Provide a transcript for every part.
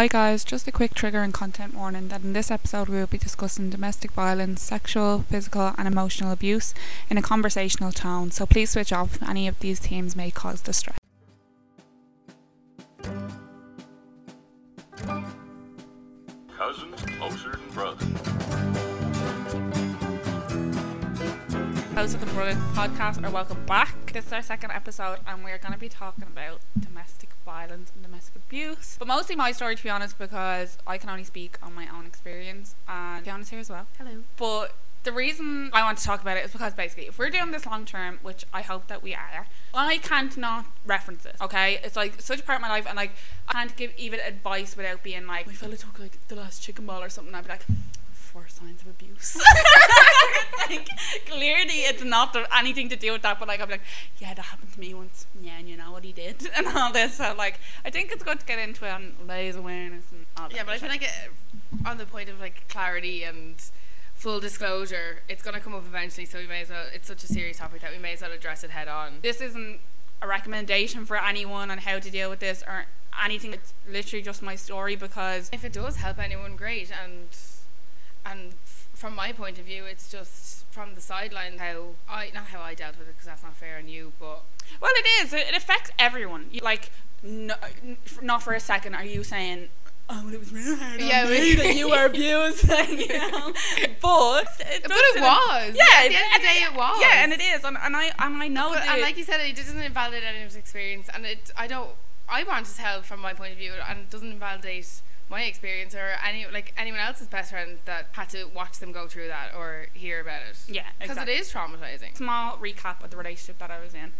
Hi guys, just a quick trigger and content warning that in this episode we will be discussing domestic violence, sexual, physical and emotional abuse in a conversational tone, so please switch off if any of these themes may cause distress. Cousins closer than brothers. House of the Brother podcast are welcome back. This is our second episode and we're going to be talking about domestic violence and domestic abuse. But mostly my story to be honest because I can only speak on my own experience and Fiona's here as well. Hello. But the reason I want to talk about it is because basically, if we're doing this long term, which I hope that we are, I can't not reference this. Okay, it's like such a part of my life, and like I can't give even advice without being like, my fella took like the last chicken ball or something. I'd be like. Four signs of abuse. like clearly, it's not anything to do with that. But like, I'm like, yeah, that happened to me once. Yeah, and you know what he did, and all this. So like, I think it's good to get into it and raise awareness and all that. Yeah, but I feel like it, on the point of like clarity and full disclosure, it's gonna come up eventually. So we may as well. It's such a serious topic that we may as well address it head on. this isn't a recommendation for anyone on how to deal with this or anything. It's literally just my story because If it does help anyone, great. And and f- from my point of view, it's just from the sideline how I not how I dealt with it because that's not fair on you, but well, it is. It, affects everyone. Like, no, not for a second are you saying. Oh, it was really hard Yeah, on me that you were abused, you know. But it, but it was. Yeah, at the end of the day, it was. Yeah, and it is, and, and I and I know But, that. and like you said, it doesn't invalidate anyone's experience, and it I don't I want to tell from my point of view, and it doesn't invalidate my experience or any like anyone else's best friend that had to watch them go through that or hear about it. yeah, because exactly. it is traumatizing. small recap of the relationship that I was in.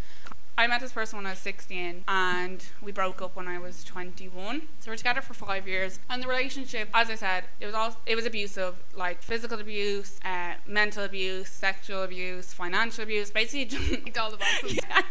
I met this person when I was 16 and we broke up when I was 21. So we're together for five years. And the relationship, as I said, it was all it was abusive, like physical abuse, uh, mental abuse, sexual abuse, financial abuse, basically all the boxes. yeah.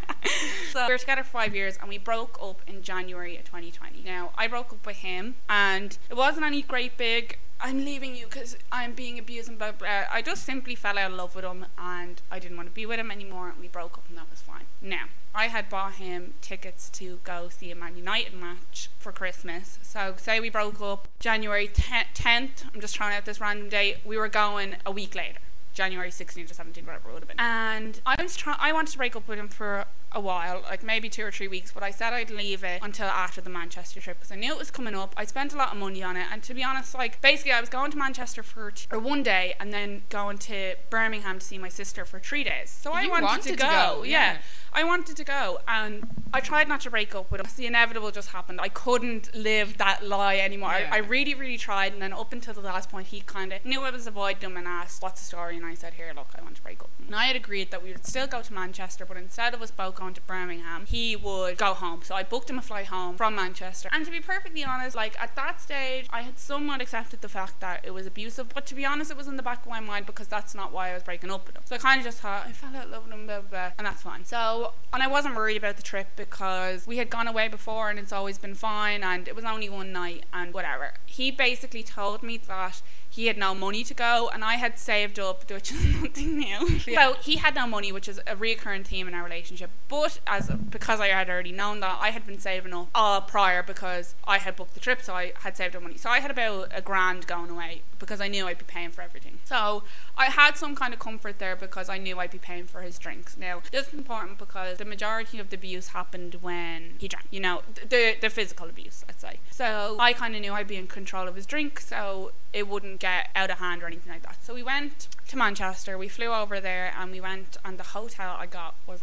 So we were together for five years and we broke up in January of 2020. Now, I broke up with him and it wasn't any great big, I'm leaving you because I'm being abused and blah, blah. I just simply fell out of love with him and I didn't want to be with him anymore and we broke up and that was fine. Now, I had bought him tickets to go see a Man United match for Christmas. So, say we broke up January 10th, I'm just throwing out this random date, we were going a week later. January 16th or 17th, whatever it would have been. And I was trying. I wanted to break up with him for a while, like maybe two or three weeks, but I said I'd leave it until after the Manchester trip because I knew it was coming up. I spent a lot of money on it, and to be honest, like basically I was going to Manchester for t- or one day and then going to Birmingham to see my sister for three days. So I wanted, wanted to to go. go, yeah. yeah. I wanted to go, and I tried not to break up with him. The inevitable just happened. I couldn't live that lie anymore. Yeah. I, I really, really tried, and then up until the last point, he kind of knew I was avoiding him and asked, "What's the story?" And I said, "Here, look, I want to break up." And I had agreed that we would still go to Manchester, but instead of us both going to Birmingham, he would go home. So I booked him a flight home from Manchester. And to be perfectly honest, like at that stage, I had somewhat accepted the fact that it was abusive. But to be honest, it was in the back of my mind because that's not why I was breaking up with him. So I kind of just thought I fell out of love with him, blah, blah, blah, and that's fine. So and I wasn't worried about the trip because we had gone away before and it's always been fine and it was only one night and whatever. He basically told me that he had no money to go and I had saved up, which is nothing new. so he had no money, which is a recurring theme in our relationship. But as because I had already known that, I had been saving up uh, prior because I had booked the trip, so I had saved up money. So I had about a grand going away because I knew I'd be paying for everything. So I had some kind of comfort there because I knew I'd be paying for his drinks. Now this is important because the majority of the abuse happened when he drank. You know, the the physical abuse, I'd say. So I kind of knew I'd be in control of his drink, so it wouldn't get out of hand or anything like that. So we went to Manchester. We flew over there and we went, and the hotel I got was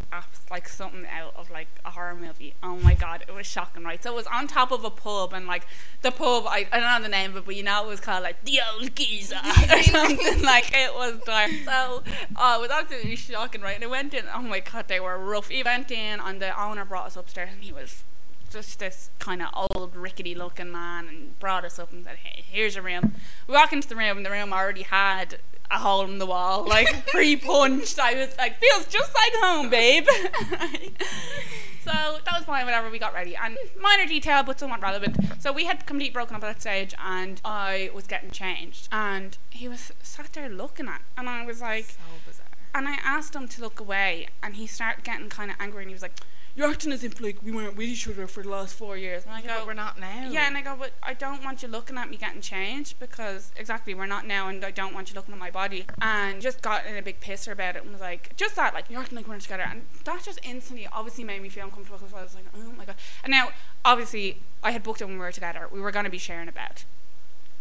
like something out of like a horror movie. Oh my god, it was shocking, right? So it was on top of a pub, and like the pub, I, I don't know the name of it, but you know it was called like the old geezer or something. like it was dark. So uh, it was absolutely shocking, right? And I went in. Oh my god, they were rough. He went in, and the owner brought us upstairs, and he was just this kind of old rickety looking man and brought us up and said hey here's your room we walk into the room and the room already had a hole in the wall like pre-punched i was like feels just like home babe so that was fine whenever we got ready. And minor detail but somewhat relevant. So we had complete broken up at that stage and i was getting changed. And he was sat there looking at and i was like So bizarre. and I asked him to look away, and he started getting kind of angry, and he was like, you're acting as if like we weren't with each other for the last four years. And I Yeah, go, we're not now. yeah, and I go, but I don't want you looking at me getting changed because exactly we're not now, and I don't want you looking at my body. And just got in a big pisser about it and was like, just that, like you're acting like we're not together, and that just instantly, obviously, made me feel uncomfortable because I was like, oh my god. And now, obviously, I had booked it when we were together. We were going to be sharing a bed,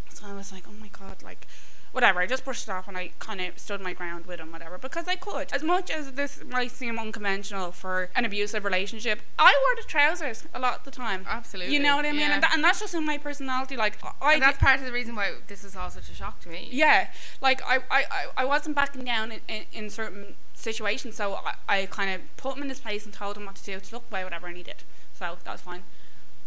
so I was like, oh my god, like. Whatever, I just brushed it off and I kind of stood my ground with him, whatever, because I could. As much as this might seem unconventional for an abusive relationship, I wore the trousers a lot of the time. Absolutely. You know what I mean? Yeah. And, tha- and that's just in my personality. Like I, and that's part of the reason why this was all such a shock to me. yeah, like I, I, I- I wasn't backing down in, in, in certain situations. So I, I kind of put him in his place and told him what to do to look away, whatever, and he did. So that was fine.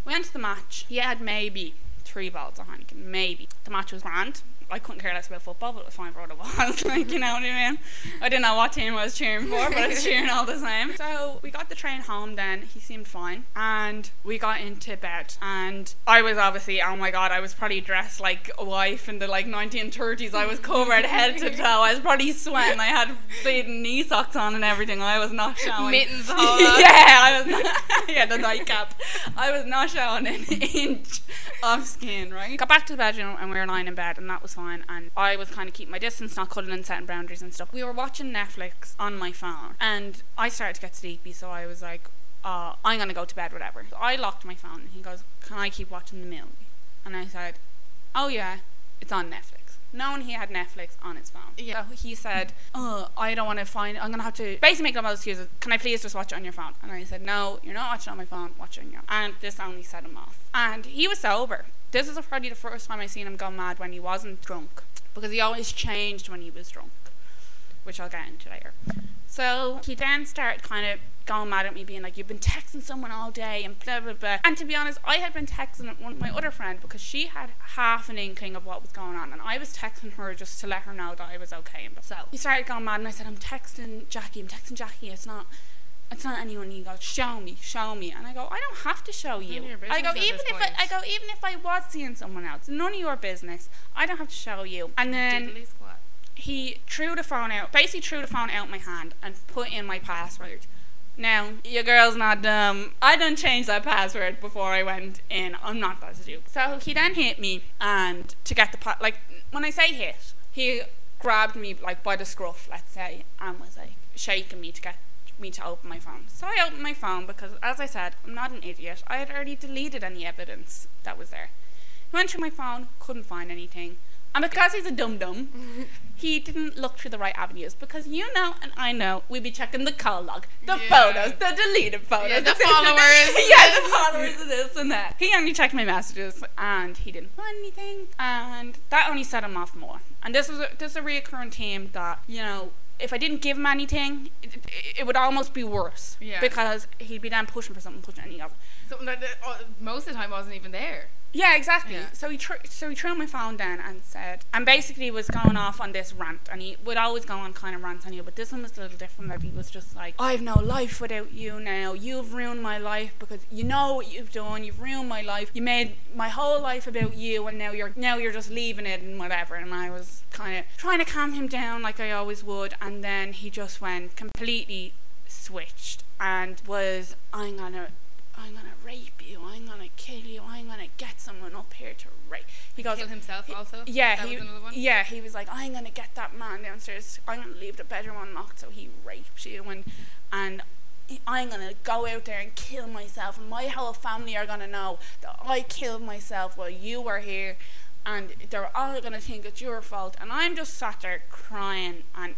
We went to the match. He had maybe three bottles of Heineken, maybe. The match was grand. I couldn't care less about football, but it was fine for what it was. like, you know what I mean? I didn't know what team I was cheering for, but I was cheering all the same. So we got the train home then. He seemed fine. And we got into bed. And I was obviously, oh my god, I was probably dressed like a wife in the like 1930s. I was covered head to toe. I was probably sweating. I had fading knee socks on and everything. I was not showing. Mittens, lot. yeah, I was not. yeah, the nightcap. I was not showing an inch of skin, right? Got back to the bedroom and we were lying in bed and that was fine. And I was kind of keeping my distance, not cuddling and setting boundaries and stuff. We were watching Netflix on my phone and I started to get sleepy, so I was like, uh, I'm gonna go to bed, whatever. So I locked my phone and he goes, Can I keep watching the movie? And I said, Oh yeah, it's on Netflix. Knowing he had Netflix on his phone. Yeah. So he said, Oh, I don't want to find I'm gonna have to basically make up all excuses. Can I please just watch it on your phone? And I said, No, you're not watching it on my phone, watch it on your and this only set him off. And he was sober. This is probably the first time I seen him go mad when he wasn't drunk. Because he always changed when he was drunk. Which I'll get into later. So he then started kind of going mad at me, being like, "You've been texting someone all day," and blah blah blah. And to be honest, I had been texting one my other friend because she had half an inkling of what was going on, and I was texting her just to let her know that I was okay. And so he started going mad, and I said, "I'm texting Jackie. I'm texting Jackie. It's not." It's not anyone. He goes, show me, show me, and I go, I don't have to show you. I go, even if I, point." I go, even if I was seeing someone else, none of your business. I don't have to show you. And then. He threw the phone out, basically threw the phone out my hand and put in my password. Now, your girl's not dumb. I didn't change that password before I went in. I'm not that stupid. So he then hit me, and to get the pa- like when I say hit, he grabbed me like by the scruff, let's say, and was like shaking me to get me to open my phone. So I opened my phone because, as I said, I'm not an idiot. I had already deleted any evidence that was there. He went through my phone, couldn't find anything. And because he's a dum dum, he didn't look through the right avenues because you know and I know we'd be checking the call log, the Yeah. photos, the deleted photos, Yeah, the this, followers. yeah, the followers, of this and that. He only checked my messages and he didn't find anything, and that only set him off more. And this is a, this is a reoccurring theme that you know. If I didn't give him anything, it, it, it would almost be worse Yeah. because he'd be then pushing for something, pushing, he goes, Something that uh, most of the time wasn't even there. Yeah, exactly. Yeah. So he tr- so he threw my phone down and said, and basically was going off on this rant, and he would always go on kind of rants on you, but this one was a little different. That he was just like, I've no life without you now. You've ruined my life because you know what you've done. You've ruined my life. You made my whole life about you, and now you're now you're just leaving it and whatever. And I was kind of trying to calm him down like I always would, and then he just went completely switched and was, I'm gonna I'm gonna rape you. I'm gonna kill you. I'm gonna get someone up here to rape. He goes, Kill himself he- also? Yeah, That he, was another one? yeah, he was like, I'm gonna get that man downstairs. I'm gonna leave the bedroom unlocked so he rapes you, and and I'm gonna go out there and kill myself, and my whole family are gonna know that I killed myself while you were here, and they're all gonna think it's your fault. And I'm just sat there crying, and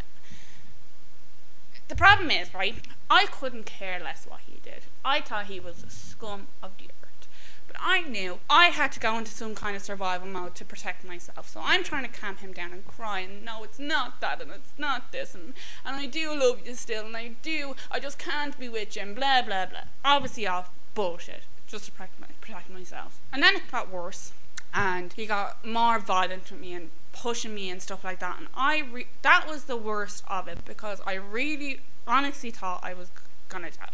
the problem is, right? I couldn't care less what he did. I thought he was the scum of the earth. But I knew I had to go into some kind of survival mode to protect myself. So I'm trying to calm him down and cry and no, it's not that and it's not this and, and I do love you still and I do I just can't be with you and blah blah blah. Obviously all bullshit. Just to protect, my, protect myself. And then it got worse and he got more violent with me and pushing me and stuff like that. And I re- that was the worst of it because I really honestly thought I was gonna die.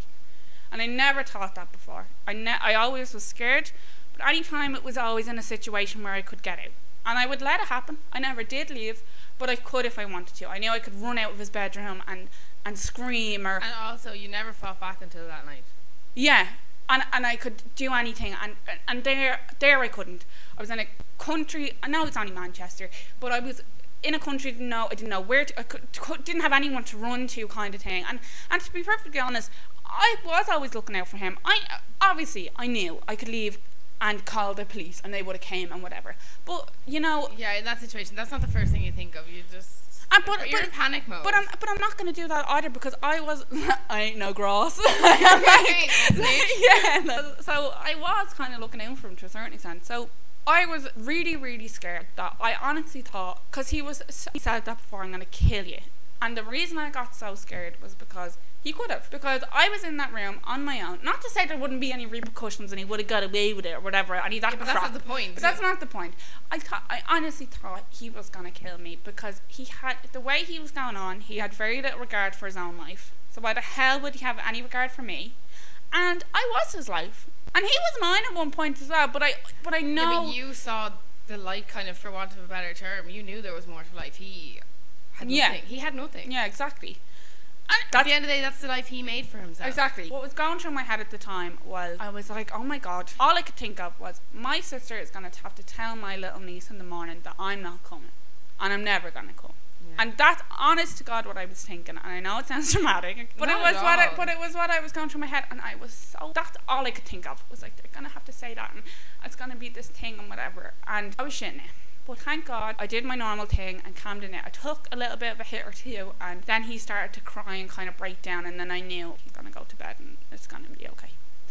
And I never thought that before. I ne- I always was scared but any time it was always in a situation where I could get out. And I would let it happen. I never did leave but I could if I wanted to. I knew I could run out of his bedroom and and scream or And also, you never fought back until that night. Yeah, and and I could do anything, and and there there I couldn't. I was in a country. I know it's only Manchester, but I was in a country didn't know I didn't know where to, I could, didn't have anyone to run to kind of thing. And and to be perfectly honest, I was always looking out for him. I obviously I knew I could leave and call the police and they would have came and whatever. But you know, Yeah, in that situation, that's not the first thing you think of. You just. And but, you're but, in panic mode. But I'm but I'm not gonna do that either because I was I ain't no grass. Snitch. yeah. no, So I was kind of looking out for him to a certain extent. So I was really really scared that I honestly thought because he was he said that before I'm gonna kill you. And the reason I got so scared was because he could have. Because I was in that room on my own. Not to say there wouldn't be any repercussions and he would have got away with it or whatever. And he's that Yeah, but that's not the point. But that's not the point. I thought I honestly thought he was gonna kill me because he had the way he was going on. He had very little regard for his own life. So why the hell would he have any regard for me? And I was his life, and he was mine at one point as well. But I, but I know. Yeah, but you saw the light, kind of, for want of a better term. You knew there was more to life. He had Yeah. nothing. He had nothing. yeah, exactly. At the end of the day, that's the life he made for himself. Exactly. What was going through my head at the time was I was like, oh my god. All I could think of was my sister is going to have to tell my little niece in the morning that I'm not coming. And I'm never going to come. Yeah. And that's honest to God what I was thinking. And I know it sounds dramatic, but Not it was what I, but it was what I was going through my head and I was so that's all I could think of was like they're going to have to say that and it's going to be this thing and whatever. And I was shitting it. But thank God I did my normal thing and calmed it. I took a little bit of a hit or two, and then he started to cry and kind of break down. And then I knew he's gonna go to bed and it's gonna be okay.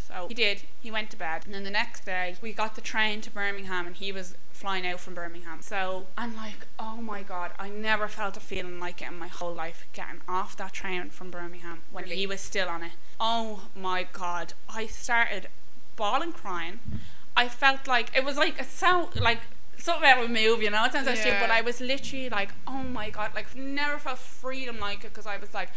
So he did. He went to bed, and then the next day we got the train to Birmingham, and he was flying out from Birmingham. So I'm like, oh my God, I never felt a feeling like it in my whole life. Getting off that train from Birmingham when Really? he was still on it. Oh my God, I started bawling, crying. I felt like it was like sound like out of a movie, you know. It sounds so stupid, but I was literally like, oh my god, like never felt freedom like it because I was like,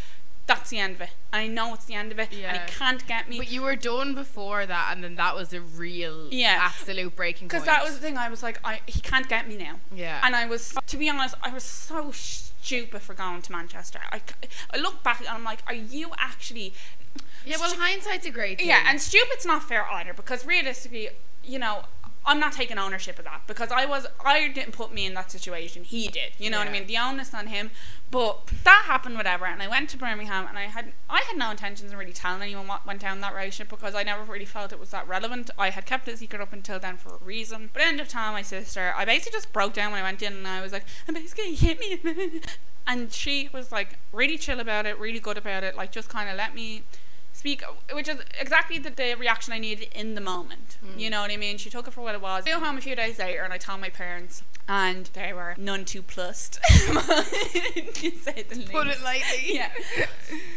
that's the end of it. I know it's the end of it, and Yeah. he can't get me. But you were done before that, and then that was the real, Yeah. absolute breaking point. Because that was the thing, I was like, I he can't get me now. yeah. And I was, to be honest, I was so stupid for going to Manchester. I, I look back and I'm like, are you actually? yeah, well, hindsight's a great thing. Yeah, and stupid's not fair either because realistically, you know, I'm not taking ownership of that because I was I didn't put me in that situation. He did. You know what I mean? The onus on him. But that happened, whatever. And I went to Birmingham, and I had I had no intentions of really telling anyone what went down that relationship because I never really felt it was that relevant. I had kept it secret up until then for a reason. But ended up telling my sister. I basically just broke down when I went in, and I was like, "And basically, hit me." and she was like really chill about it, really good about it. Like just kind of let me speak, which is exactly the, the reaction I needed in the moment. Mm. You know what I mean? She took it for what it was. I go home a few days later and I tell my parents, and they were none too plussed. to say the Put it lightly. Yeah.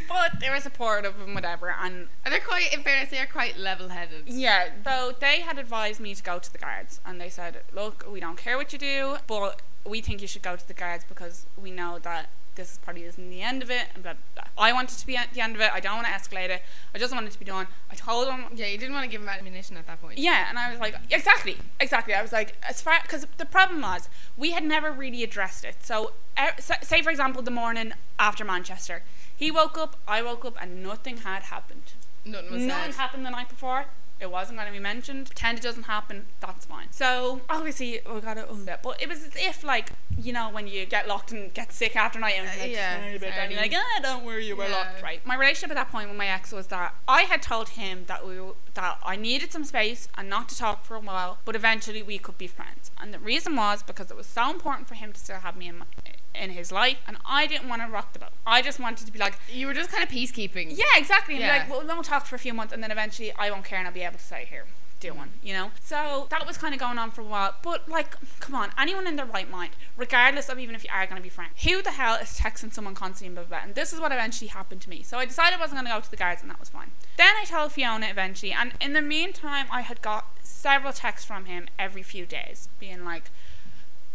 But they were supportive and whatever. And And they're quite, in fairness, they're quite level-headed. yeah, so they had advised me to go to the guards, and they said, "Look, we don't care what you do, but we think you should go to the guards because we know that this probably isn't the end of it." And blah blah. blah. I want it to be at the end of it. I don't want to escalate it. I just want it to be done. I told him. Yeah, you didn't want to give him ammunition at that point. Yeah, and I was like, exactly, exactly. I was like, as far because the problem was we had never really addressed it. So, uh, sa- say for example, the morning after Manchester, he woke up, I woke up, and nothing had happened. Nothing was Nothing happened the night before. It wasn't going to be mentioned. Pretend it doesn't happen. That's fine. So obviously we got to own it, But it was as if like you know when you get locked and get sick after night and Uh, like, yeah, about and you're like ah don't worry you were Yeah. locked right. My relationship at that point with my ex was that I had told him that we were, that I needed some space and not to talk for a while, but eventually we could be friends. And the reason was because it was so important for him to still have me in my, in his life, and I didn't want to rock the boat. I just wanted to be like, You were just kind of peacekeeping. yeah, exactly. And Yeah. be like, well, we won't talk for a few months, and then eventually I won't care, and I'll be able to say, here, do mm-hmm. one, you know? So that was kind of going on for a while. But, like, come on, anyone in their right mind, regardless of even if you are going to be friends, who the hell is texting someone constantly, blah, blah, blah? And this is what eventually happened to me. So I decided I wasn't going to go to the guards, and that was fine. Then I told Fiona eventually, and in the meantime, I had got several texts from him every few days, being like,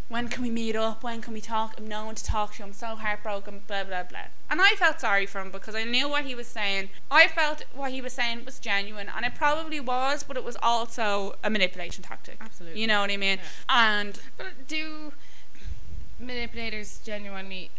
when can we meet up? When can we talk? I'm no one to talk to. I'm so heartbroken, blah, blah, blah. And I felt sorry for him because I knew what he was saying. I felt what he was saying was genuine, and it probably was, but it was also a manipulation tactic. Absolutely. You know what I mean? Yeah. And But do manipulators genuinely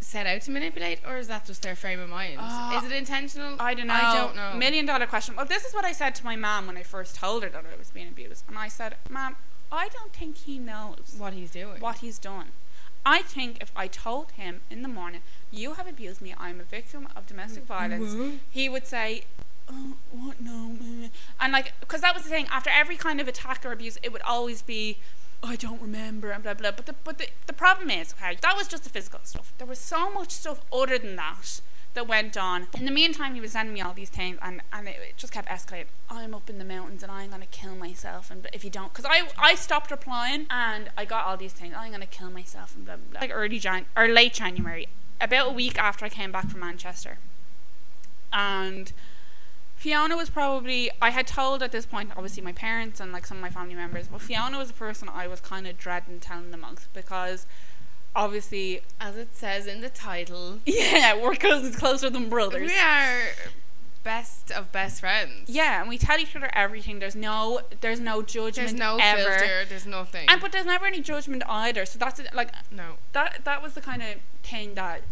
set out to manipulate, or is that just their frame of mind? Uh, is it intentional? I don't know. I don't know. Million dollar question. Well, this is what I said to my mom when I first told her that I was being abused. And I said, Mom, I don't think he knows what he's doing. what he's done. I think if I told him in the morning, you have abused me, I'm a victim of domestic violence, What? he would say, oh, what, no, uh," and like, because that was the thing, after every kind of attack or abuse, it would always be, I don't remember, and blah, blah, but the, but the, the problem is, okay, that was just the physical stuff. There was so much stuff other than that that went on. In the meantime, he was sending me all these things, and, and it, it just kept escalating. I'm up in the mountains, and I'm gonna kill myself, and if you don't, because I I stopped replying, and I got all these things. I'm gonna kill myself, and blah blah. blah. Like early Jan or late January, about a week after I came back from Manchester, and. Fiona was probably I had told at this point obviously my parents and like some of my family members, but Fiona was the person I was kind of dreading telling them amongst because obviously As it says in the title, yeah we're cousins closer than brothers. we are best of best friends. Yeah, and we tell each other everything. There's no there's no judgment There's no ever. filter. There's nothing. And but there's never any judgment either. So that's it, like no. that that was the kind of thing that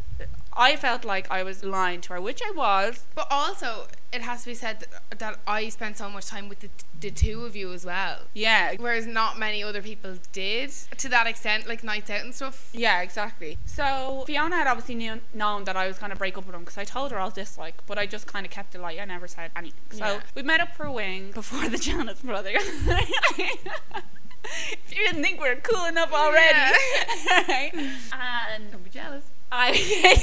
I felt like I was lying to her, which I was. But also, it has to be said that, that I spent so much time with the, the two of you as well. Yeah, Whereas not many other people did to that extent, like nights out and stuff. Yeah, exactly. So Fiona had obviously knew, known that I was going to break up with him because I told her all this, like, but I just kind of kept it light. I never said anything. So Yeah. we met up for a wing before the Jonas Brothers. if you didn't think we were cool enough already, right? and Don't be jealous. I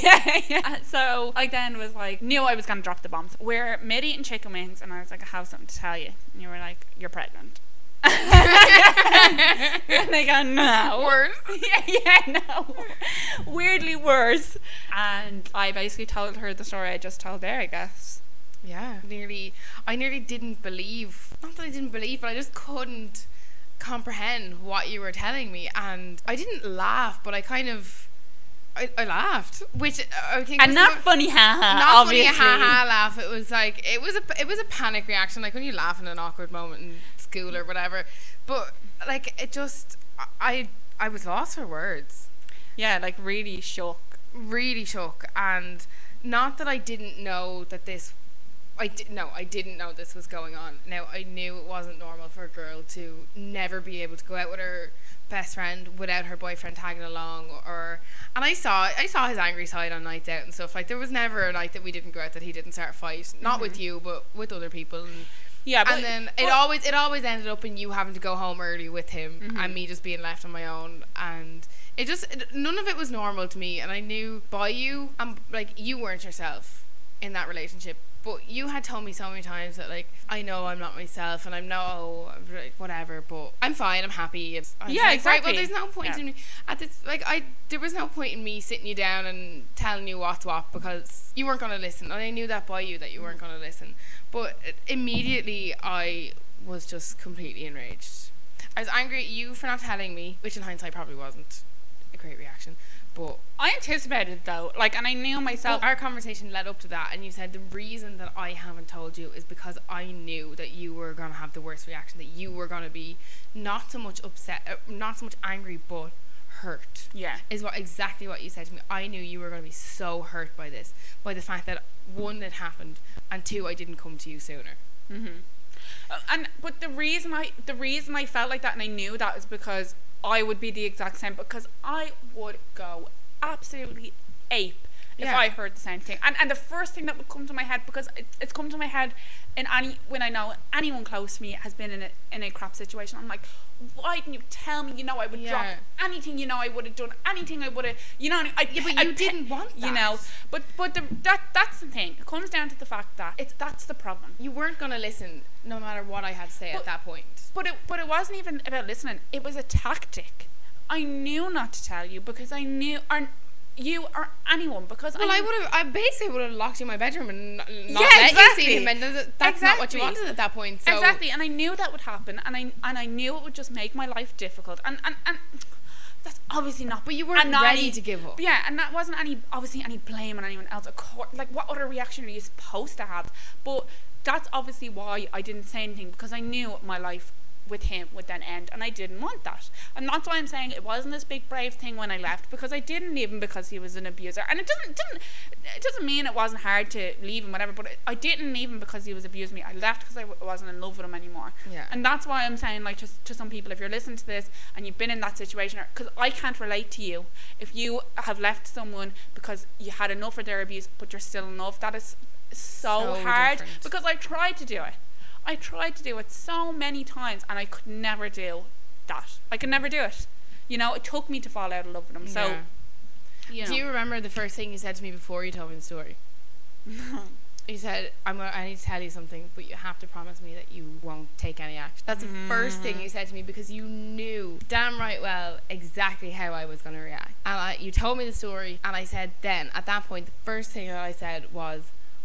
yeah, yeah. So I then was like, knew I was gonna drop the bombs. We're mid eating chicken wings, and I was like, I have something to tell you. And you were like, you're pregnant. and they go, no. Worse. yeah, yeah, no. Weirdly worse. And I basically told her the story I just told there, I guess. Yeah. Nearly, I nearly didn't believe. Not that I didn't believe, but I just couldn't comprehend what you were telling me, and I didn't laugh, but I kind of. I, I laughed, which uh, I think And not funny, ha. not obviously. funny ha ha laugh. It was like it was a it was a panic reaction, like when you laugh in an awkward moment in school or whatever. But like it just I I was lost for words, Yeah, like really shook. really shook, and not that I didn't know that this. I did no, I didn't know this was going on. Now I knew it wasn't normal for a girl to never be able to go out with her best friend without her boyfriend tagging along or and I saw I saw his angry side on nights out and stuff. Like there was never a night that we didn't go out that he didn't start a fight. Not with you but with other people. And, Yeah, but and then it always it always ended up in you having to go home early with him Mhm. and me just being left on my own. And it just it, none of it was normal to me. And I knew by you um like you weren't yourself in that relationship but you had told me so many times that like I know I'm not myself and I'm no like, whatever but I'm fine I'm happy. And I was Yeah, like, right, exactly. well there's no point Yeah. in me at this like I there was no point in me sitting you down and telling you what's what because you weren't going to listen. And I knew that by you that you weren't going to listen. But immediately I was just completely enraged. I was angry at you for not telling me which in hindsight probably wasn't a great reaction but I anticipated though, like, and I knew myself. our conversation led up to that, and you said the reason that I haven't told you is because I knew that you were going to have the worst reaction, that you were going to be not so much upset, uh, not so much angry, but hurt. yeah. Is what exactly what you said to me. I knew you were going to be so hurt by this, by the fact that one, it happened, and two, I didn't come to you sooner. hmm Uh, and but the reason I the reason I felt like that and I knew that is because I would be the exact same because I would go absolutely ape if Yeah. I heard the same thing. And and the first thing that would come to my head because it, it's come to my head in any when I know anyone close to me has been in a in a crap situation. I'm like, why didn't you tell me? You know I would drop anything. You know I would have done anything. I would have. You know. I, Yeah, but I you pe- didn't want You know. But but the, that that's the thing. It comes down to the fact that it's that's the problem. You weren't going to listen, no matter what I had to say But- at that point. But it but it wasn't even about listening. It was a tactic. I knew not to tell you because I knew or you or anyone because Well, I, I would have. I basically would have locked you in my bedroom and not, Yeah, let exactly. you see him. And that's that's not what you wanted at that point. So exactly, and I knew that would happen, and I and I knew it would just make my life difficult, and and, and that's obviously not. But you weren't not ready any- to give up. Yeah, and that wasn't any obviously any blame on anyone else. Of course, like what other reaction are you supposed to have? But that's obviously why I didn't say anything because I knew my life with him would then end, and I didn't want that. And that's why I'm saying it wasn't this big brave thing when I left because I didn't leave him because he was an abuser, and it doesn't didn't it doesn't mean it wasn't hard to leave him, whatever. But I didn't leave him because he was abusing me. I left because I w- wasn't in love with him anymore. Yeah. And that's why I'm saying, like, to, to some people, if you're listening to this and you've been in that situation, because I can't relate to you, if you have left someone because you had enough of their abuse, but you're still in love, that is so, So hard. different. Because I tried to do it. I tried to do it so many times, and I could never do that. I could never do it. You know, it took me to fall out of love with him. So, Yeah. you know. Do you remember the first thing you said to me before you told me the story? he said, I'm gonna, I need to tell you something, but you have to promise me that you won't take any action. That's the first thing you mm. said to me because you knew damn right well exactly how I was going to react. And I, you told me the story, and I said, then at that point, the first thing that I said was,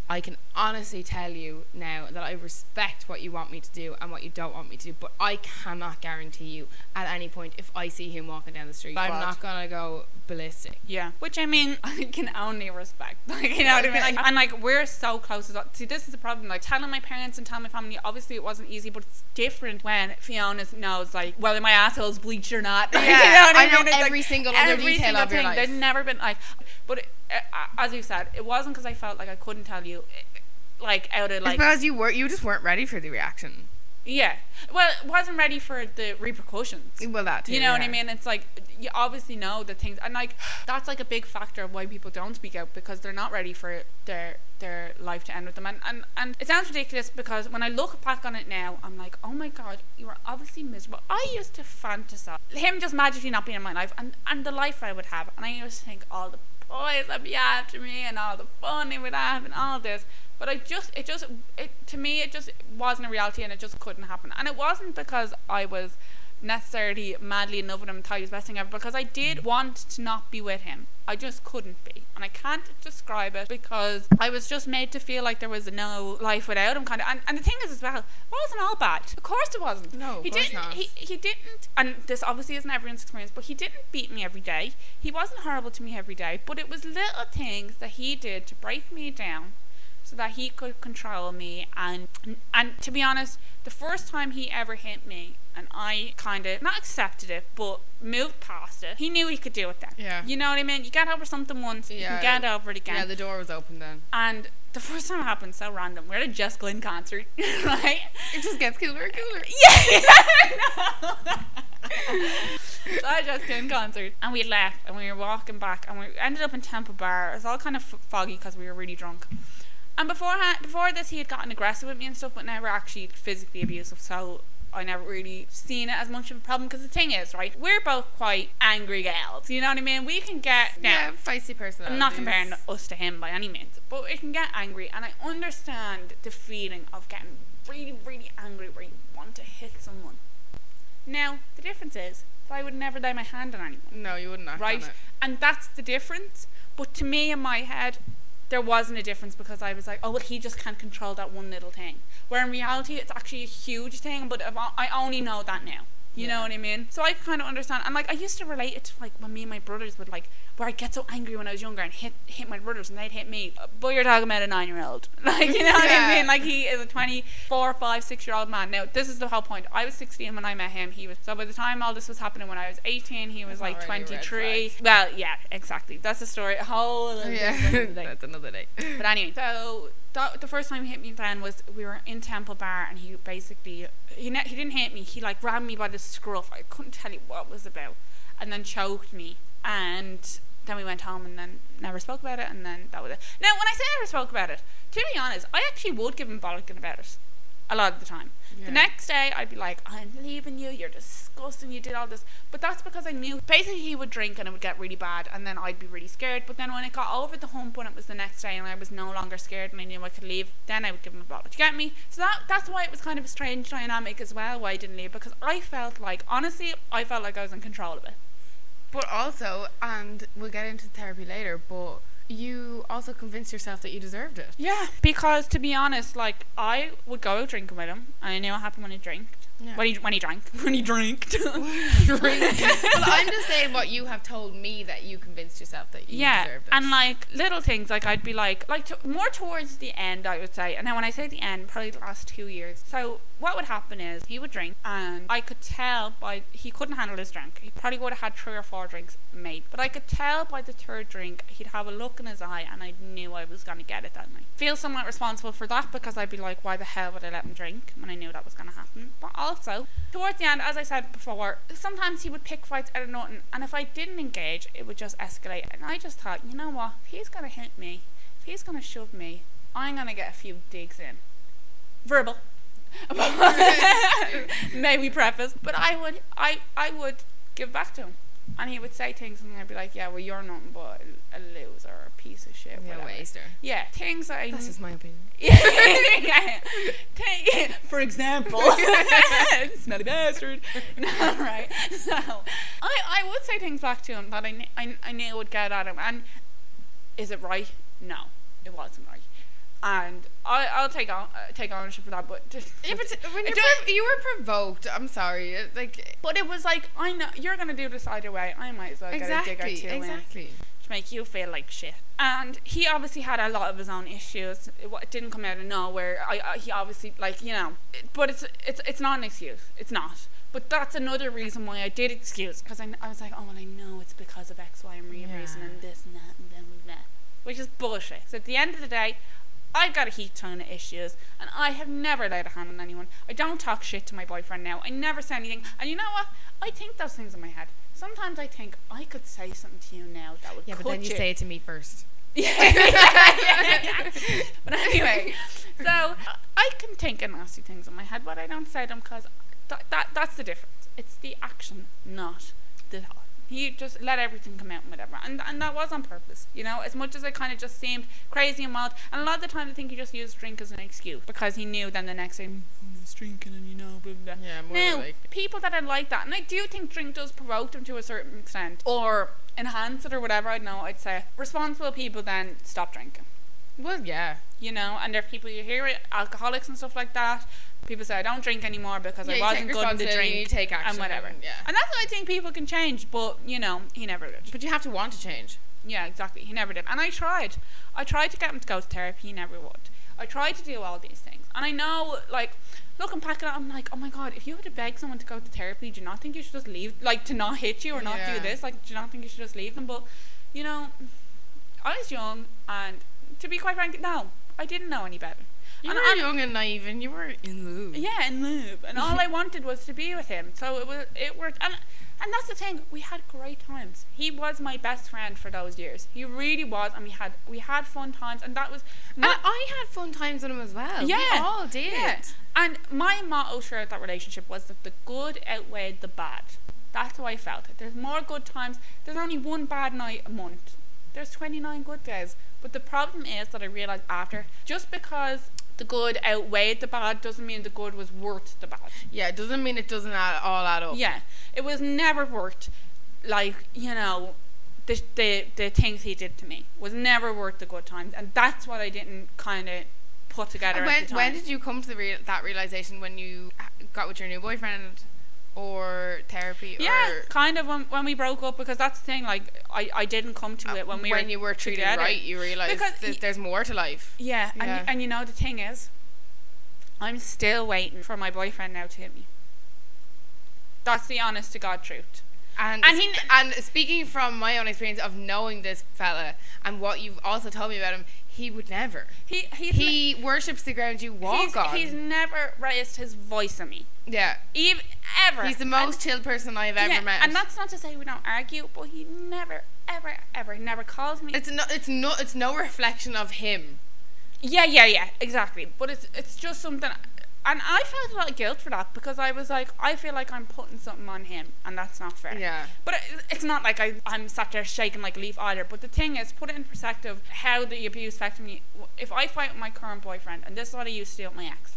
I can honestly tell you now that I respect what you want me to do and what you don't want me to do, but I cannot guarantee you at any point if I see him walking down the street. I'm not going to go ballistic. Yeah, which I mean, I can only respect. Like, you know what I mean? Like, and like, we're so close as well. See, this is the problem. Like, telling my parents and telling my family, obviously, it wasn't easy, but it's different when Fiona knows, like, whether my asshole's bleached or not. Like, you Yeah, know what I, I know? It's every like, single other every detail single of your thing. life. There's never been like, but it, as you said, it wasn't because I felt like I couldn't tell you, like, out of like, because you were you just weren't ready for the reaction. yeah. Well, wasn't ready for the repercussions. Well, that too, You know what I mean? It's like you obviously know the things, and like that's like a big factor of why people don't speak out because they're not ready for their their life to end with them. And and and it sounds ridiculous because when I look back on it now, I'm like, oh my god, you were obviously miserable. I used to fantasize him just magically not being in my life, and and the life I would have, and I used to think all the boys that'd be after me and all the fun he would have and all this. But I just, it just, it to me, it just wasn't a reality, and it just couldn't happen. And it wasn't because I was necessarily madly in love with him and thought he was the best thing ever because I did want to not be with him. I just couldn't be. And I can't describe it because I was just made to feel like there was no life without him kind of and, and the thing is as well, it wasn't all bad. Of course it wasn't. No, he didn't not. he he didn't and this obviously isn't everyone's experience, but he didn't beat me every day. He wasn't horrible to me every day, but it was little things that he did to break me down so that he could control me and and to be honest the first time he ever hit me and I kind of not accepted it but moved past it he knew he could do it then Yeah. you know what I mean you get over something once you Yeah. can get over it again Yeah, the door was open then. and the first time it happened so random we're at a Jess Glynne concert right It just gets cooler and cooler. yeah, so I just did concert and we left and we were walking back and we ended up in Temple Bar. It was all kind of f- foggy because we were really drunk. And beforehand, before this, he had gotten aggressive with me and stuff, but never actually physically abusive. So I never really seen it as much of a problem. Because the thing is, right, we're both quite angry gals. You know what I mean? We can get Yeah, feisty person. I'm not comparing us to him by any means, but we can get angry, and I understand the feeling of getting really, really angry where you want to hit someone. Now, the difference is, that I would never lay my hand on anyone, No, you wouldn't have right? And that's the difference. But to me, in my head, there wasn't a difference because I was like, oh, well, he just can't control that one little thing. Where in reality, it's actually a huge thing, but I only know that now. You know what I mean? So I kind of understand. And like, I used to relate it to like when me and my brothers would like, where I'd get so angry when I was younger and hit hit my brothers and they'd hit me. But you're talking about a nine year old. Like, you know what I mean? Like, he is a 24, 5, 6 year old man. Now, this is the whole point. I was 16 when I met him. He was, so by the time all this was happening when I was 18, he was like already a red 23. Well, yeah, exactly. That's a story. A whole Yeah, that's another day. But anyway, so the first time he hit me then was we were in Temple Bar and he basically he ne- he didn't hit me. He like grabbed me by the scruff. I couldn't tell you what it was about, and then choked me. And then we went home and then never spoke about it. And then that was it. Now, when I say never spoke about it, to be honest, I actually would give him bollocking about it a lot of the time. Yeah. The next day, I'd be like, I'm leaving you. You're disgusting. You did all this. But that's because I knew basically he would drink and it would get really bad, and then I'd be really scared. But then when it got over the hump, when it was the next day and I was no longer scared and I knew I could leave, then I would give him a bottle. Do you get me? So that that's why it was kind of a strange dynamic as well. Why I didn't leave because I felt like honestly, I felt like I was in control of it. But also, and we'll get into therapy later, but you also convinced yourself that you deserved it. Yeah, because to be honest, like I would go out drinking with him, and I knew what happened when he drank. Yeah. When he when he drank. When he drank. well, I'm just saying what you have told me that you convinced yourself that you yeah, deserved it. and like little things, like I'd be like, like to, more towards the end, I would say. And then when I say the end, probably the last two years. So what would happen is he would drink, and I could tell by he couldn't handle his drink. He probably would have had three or four drinks made, but I could tell by the third drink he'd have a look in his eye, and I knew I was gonna get it that night. Feel somewhat responsible for that because I'd be like, why the hell would I let him drink when I knew that was gonna happen? But also towards the end, as I said before, sometimes he would pick fights out of nothing, and if I didn't engage, it would just escalate. And I just thought, you know what? If he's gonna hit me, if he's gonna shove me, I'm gonna get a few digs in. Verbal. May we preface? But I would, I, I would give back to him, and he would say things, and I'd be like, yeah, well, you're nothing but a loser, or a piece of shit, yeah, whatever. waster. Yeah, things that I That's just my opinion. yeah. For example, smelly bastard. No, right. So I, I would say things back to him that I, kn- I, I knew would get at him. And is it right? No, it wasn't right. And I, I'll take on, uh, take ownership for that. But just, Yeah, but when you're prov- you were provoked, I'm sorry. Like but it was like I know you're gonna do this either way. I might as well get a dig or exactly, two in. exactly. to make you feel like shit. And he obviously had a lot of his own issues. It, it didn't come out of nowhere. I, I he obviously like you know, it- but it's it's it's not an excuse. It's not. But that's another reason why I did excuse because I, I was like, oh well, I know it's because of X, Y, and Z reason and this and that and then blah, which is bullshit. So at the end of the day. I've got a heat ton of issues, and I have never laid a hand on anyone. I don't talk shit to my boyfriend now. I never say anything. And you know what? I think those things in my head. Sometimes I think I could say something to you now that would Yeah, but then you you. say it to me first. Yeah, yeah, yeah, yeah. But anyway, so I can think of nasty things in my head, but I don't say them because that, that that's the difference. It's the action, not the thought. He just let everything come out and whatever, and and that was on purpose. You know, as much as it kind of just seemed crazy and wild, and a lot of the time I think he just used drink as an excuse because he knew then the next day, mm, he's drinking and you know, blah blah. blah. Yeah, more Now, like people that are like that, and I do think drink does provoke them to a certain extent, or enhance it, or whatever. I know. I'd say responsible people then stop drinking. well, yeah. You know, and there are people you hear it, alcoholics and stuff like that. People say I don't drink anymore because Yeah, I wasn't good in the drink you take action and whatever. and- yeah. And that's what I think people can change, but you know, he never did. But you have to want to change. Yeah, exactly. He never did. And I tried. I tried to get him to go to therapy. He never would. I tried to do all these things. And I know, like, looking back at it, I'm like, oh my god, if you had to beg someone to go to therapy, do you not think you should just leave, like, to not hit you or not Yeah. do this? Like, do you not think you should just leave them? But, you know, I was young, and to be quite frank, no, I didn't know any better. You And were I'm- young and naive, and you were in love. Yeah, in love, and all I wanted was to be with him. So it was, it worked, and and that's the thing. We had great times. He was my best friend for those years. He really was, and we had we had fun times, and that was And I had fun times with him as well. yeah, we all did. Yeah. And my motto throughout that relationship was that the good outweighed the bad. That's how I felt it. There's more good times. There's only one bad night a month. There's 29 good days. But the problem is that I realized after, just because the good outweighed the bad doesn't mean the good was worth the bad. Yeah, it doesn't mean it doesn't add, all add up. Yeah, it was never worth, like you know, the the the things he did to me was never worth the good times, and that's what I didn't kind of put together when the time. when did you come to the real, that realization when you uh, got with your new boyfriend, or therapy, yeah, or kind of when, when we broke up because that's the thing. Like I, I didn't come to uh, it when we were you were treated together. right, you Because that there's more to life. Yeah, and Yeah. and you know the thing is, I'm still waiting for my boyfriend now to hit me. That's the honest to God truth. And And and, he- and speaking from my own experience of knowing this fella and what you've also told me about him, he would never. He He worships the ground you walk he's, on. he's never raised his voice at me, yeah, even ever. he's the And- most chill person I've ever yeah, met. And that's not to say we don't argue, but he never, ever, ever, never calls me. it's no, it's no, it's no reflection of him. yeah, yeah, yeah, exactly. But it's it's just something, and I felt a lot of guilt for that because I was like, I feel like I'm putting something on him, and that's not fair. Yeah. But it, it's not like I, I'm sat there shaking like a leaf either. But the thing is, put it in perspective how the abuse affected me. If I fight with my current boyfriend, and this is what I used to do with my ex,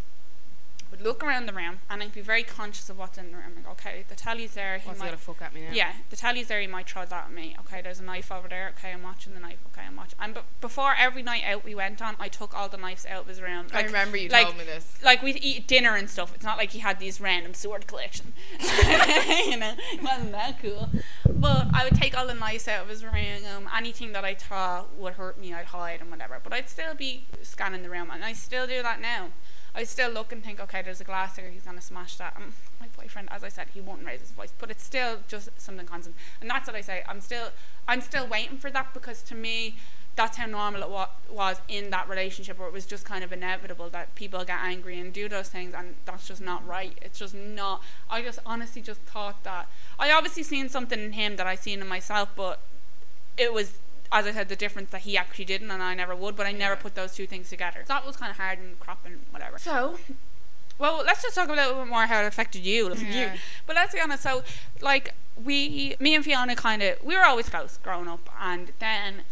would look around the room and I'd be very conscious of what's in the room. Like, okay, the telly's there. He What's he might, gonna fuck at me now? yeah, the telly's there. He might throw that at me. Okay, there's a knife over there. Okay, I'm watching the knife. Okay, I'm watching. And before every night out we went on, I took all the knives out of his room. I remember you like, told me this. Like we'd eat dinner and stuff. It's not like he had these random sword collection. you know, it wasn't that cool. But I would take all the knives out of his room. Anything that I thought would hurt me, I'd hide and whatever. But I'd still be scanning the room, and I still do that now. I still look and think, okay, there's a glass there. He's gonna smash that. And my boyfriend, as I said, he won't raise his voice, but it's still just something constant. And that's what I say. I'm still, I'm still waiting for that because to me, that's how normal it wa- was in that relationship, where it was just kind of inevitable that people get angry and do those things, and that's just not right. It's just not. I just honestly just thought that. I obviously seen something in him that I seen in myself, but it was as I said, the difference that he actually didn't and I never would, but I never Yeah. put those two things together. So that was kind of hard and crap and whatever. So, well, let's just talk a little bit more how it affected you. Yeah. you. But let's be honest. So, like, we, me and Fiona, kind of, we were always close growing up, and then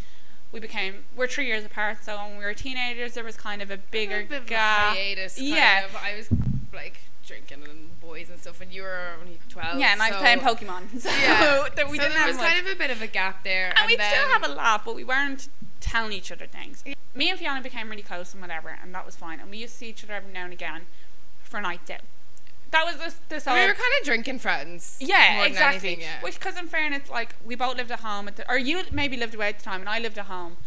we became, we're three years apart. So when we were teenagers, there was kind of a bigger a bit of a gap. hiatus. Yeah. Of. I was like drinking and boys and stuff, and you were only twelve. yeah, and I was playing Pokemon. So Yeah, that we so didn't there have was much. kind of a bit of a gap there, and, we'd then, still have a laugh, but we weren't telling each other things. Me and Fiona became really close and whatever, and that was fine. And we used to see each other every now and again for nights out. That was this this we were kind of drinking friends. yeah more than exactly. anything, yeah. Which, because in fairness, like we both lived at home, at the, or you maybe lived away at the time, and I lived at home.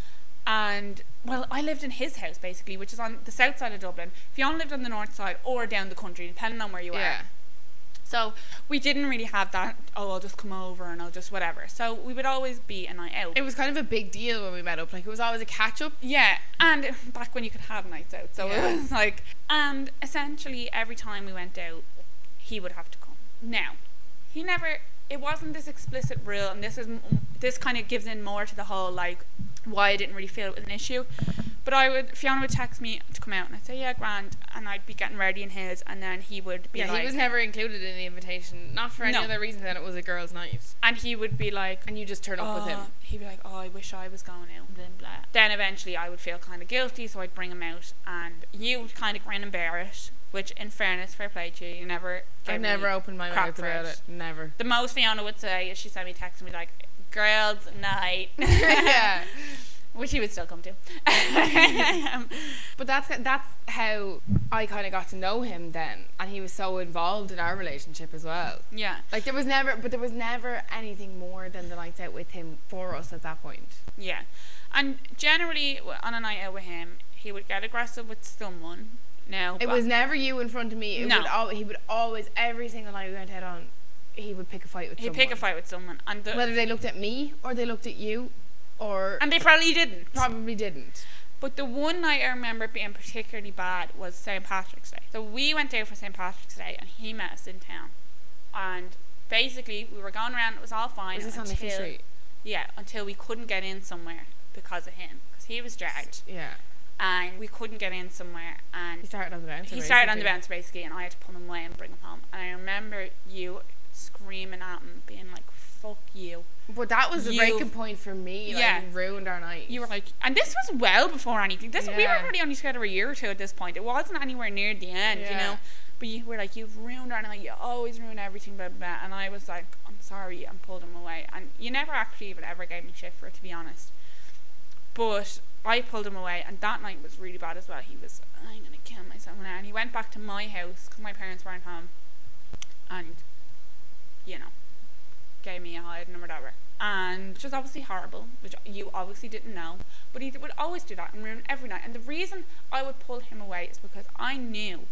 And well, I lived in his house basically, which is on the south side of Dublin. Fiona lived on the north side or down the country, depending on where you yeah. are. So we didn't really have that. Oh, I'll just come over and I'll just whatever. So we would always be a night out. It was kind of a big deal when we met up. Like it was always a catch up. Yeah, and back when you could have nights out, so Yeah. it was like, and essentially every time we went out, he would have to come. Now, he never. It wasn't this explicit rule, and this is this kind of gives in more to the whole like why I didn't really feel it was an issue. But I would Fiona would text me to come out, and I'd say yeah, grand, and I'd be getting ready in his, and then he would be Yeah, like, he was never included in the invitation, not for any No. other reason than it was a girls' night, and he would be like, and you just turn up with him. Oh, He'd be like, "Oh, I wish I was going out." Blah blah. Then eventually, I would feel kind of guilty, so I'd bring him out, and you would kind of grin and bear it. Which, in fairness, fair play to you, you never. I never opened my mouth about it. Never. The most Fiona would say is she sent me text be like, "Girls' night," yeah. which he would still come to. But that's that's how I kind of got to know him then, and he was so involved in our relationship as well. yeah, Like there was never, but there was never anything more than the nights out with him for us at that point. yeah, and generally on a night out with him, he would get aggressive with someone. Now It was never you in front of me. It No. would al- he would always every single night we went out on, he would pick a fight with he'd someone. pick a fight with someone, and the, Whether they looked at me or they looked at you, or and they probably didn't. probably didn't. But the one night I remember being particularly bad was St. Patrick's Day. So we went out for St. Patrick's Day and he met us in town. And basically we were going around, it was all fine. Was this on until, the Street? Yeah, until we couldn't get in somewhere because of him. Because he was dragged. Yeah. And we couldn't get in somewhere. And He started on the bouncer. he started on the basically. bounce basically and I had to pull him away and bring him home. And I remember you screaming at him, being like, fuck you. But that was the You- breaking point for me. Like, Yeah. ruined our night. You were like, and this was well before anything. This we were Yeah. already only together a year or two at this point. It wasn't anywhere near the end, you Yeah. know. But you were like, you've ruined our night. You always ruin everything, blah, blah blah. And I was like, I'm sorry, and pulled him away. And you never actually even ever gave me shit for it, to be honest. But I pulled him away, and that night was really bad as well. He was, I'm gonna kill myself now. And he went back to my house because my parents weren't home, and you know, gave me a hide and whatever. And which was obviously horrible, which you obviously didn't know. But he would always do that and ruin every night. And the reason I would pull him away is because I knew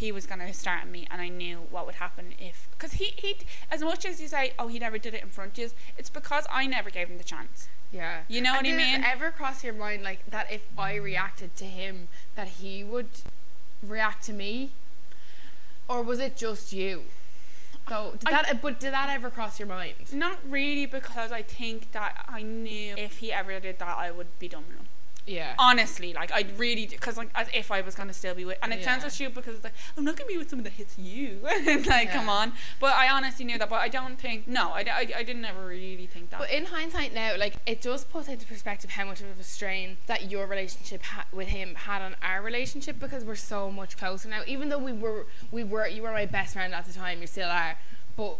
he was going to start at me and I knew what would happen if. Because he, he, as much as you say, oh, he never did it in front of you, it's because I never gave him the chance. Yeah. You know and what I mean? Ever cross your mind like that if I reacted to him that he would react to me? Or was it just you? So did I- that but did that ever cross your mind? Not really because I think that I knew if he ever did that, I would be done with him. Yeah. Honestly, like I really, because like as if I was gonna still be with, and it sounds so Yeah. stupid because it's like I'm not gonna be with someone that hits you. like, come on. But I honestly knew that. But I don't think. No, I, I, I didn't ever really think that. But in hindsight now, like it does put into perspective how much of a strain that your relationship ha- with him had on our relationship because we're so much closer now. Even though we were, we were, you were my best friend at the time. You still are, but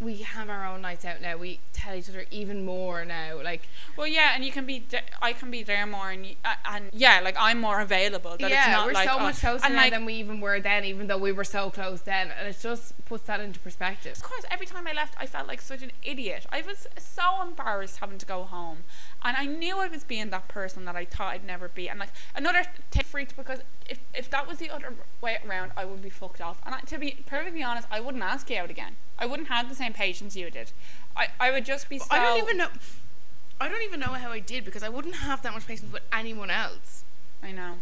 we have our own nights out now. We tell each other even more now. Like Well, yeah, and you can be, th- I can be there more, and uh, and yeah, like I'm more available. That yeah, it's not we're like, so oh, much closer now like, than we even were then. Even though we were so close then, and it just puts that into perspective. Of course, every time I left, I felt like such an idiot. I was so embarrassed having to go home, and I knew I was being that person that I thought I'd never be. And like another tip freaked because if if that was the other way around, I would be fucked off. And I, to be perfectly honest, I wouldn't ask you out again. I wouldn't have the same patience you did. I, I would just be so. I don't even know. I don't even know how I did because I wouldn't have that much patience with anyone else. I know.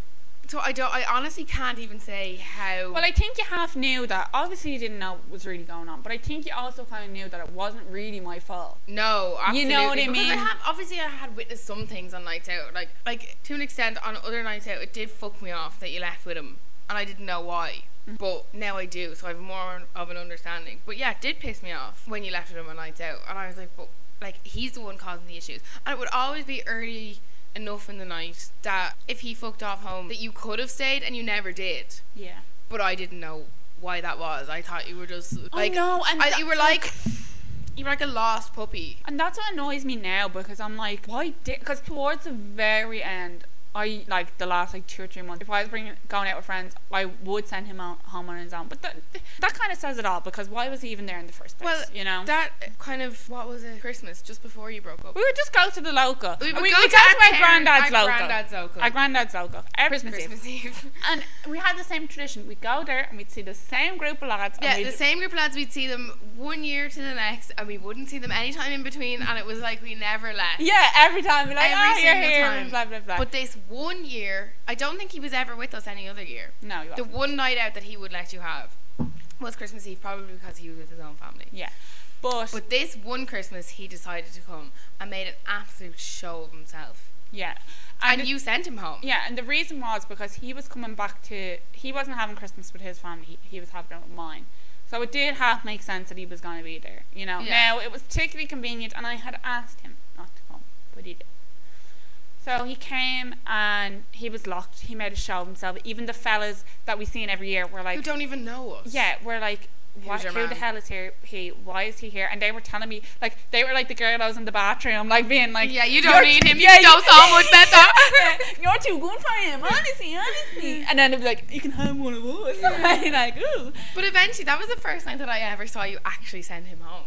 So I don't. I honestly can't even say how. Well, I think you half knew that. Obviously, you didn't know what was really going on, but I think you also kind of knew that it wasn't really my fault. No, absolutely. You know what I because mean? have, obviously, I had witnessed some things on nights out. Like, like to an extent, on other nights out, it did fuck me off that you left with him, and I didn't know why. Mm. But now I do, so I have more of an understanding. But yeah, it did piss me off when you left with him on nights out, and I was like, but like he's the one causing the issues, and it would always be early enough in the night that if he fucked off home, that you could have stayed and you never did. Yeah. But I didn't know why that was. I thought you were just like know, and I, that- you were like you were like a lost puppy. And that's what annoys me now because I'm like, why did? Because towards the very end, I like the last like two or three months. If I was bringing going out with friends, I would send him out, home on his own. But that that kind of says it all because why was he even there in the first place? Well, you know. That kind of what was it? Christmas just before you broke up. we would just go to the local. We would we, go we to go our to my granddad's our local. granddad's local. Our granddad's local. Every Christmas, Eve. Christmas Eve. And we had the same tradition. We'd go there and we'd see the same group of lads. yeah, the same group of lads. We'd see them one year to the next, and we wouldn't see them any time in between. And it was like we never left. Yeah, every time. We're like, Every oh, you're single here, time. blah, blah, blah. But this one year, I don't think he was ever with us any other year. no, you The one night out that he would let you have was Christmas Eve, probably because he was with his own family. Yeah. But, But this one Christmas, he decided to come and made an absolute show of himself. yeah. And, it- you sent him home. Yeah, and the reason was because he was coming back to. He wasn't having Christmas with his family. He, he was having it with mine. So it did half make sense that he was going to be there. You know. Yeah. Now it was particularly convenient, and I had asked him not to come, but he did. So he came and he was locked. He made a show of himself. Even the fellas that we seen every year were like, Who don't even know us. yeah, we're like, what, who the hell is here? He, why is he here? And they were telling me, like, they were like the girl I was in the bathroom, like being like, Yeah, you don't need him. You know so much better." You're too good for him, honestly, honestly. And then they'd be like, you can have one of us. like, ooh. But eventually, that was the first night that I ever saw you actually send him home.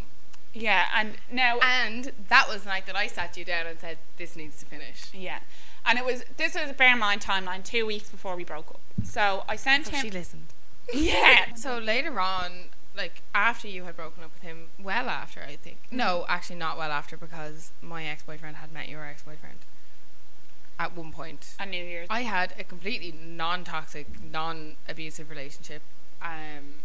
Yeah, and now, And that was the night that I sat you down and said, "This needs to finish." yeah, and it was this was bear in mind timeline two weeks before we broke up. So I sent him. She listened. yeah. So later on, like after you had broken up with him, well after I think. No, actually not well after because my ex-boyfriend had met your ex-boyfriend. At one point, On New Year's. I had a completely non-toxic, non-abusive relationship, um,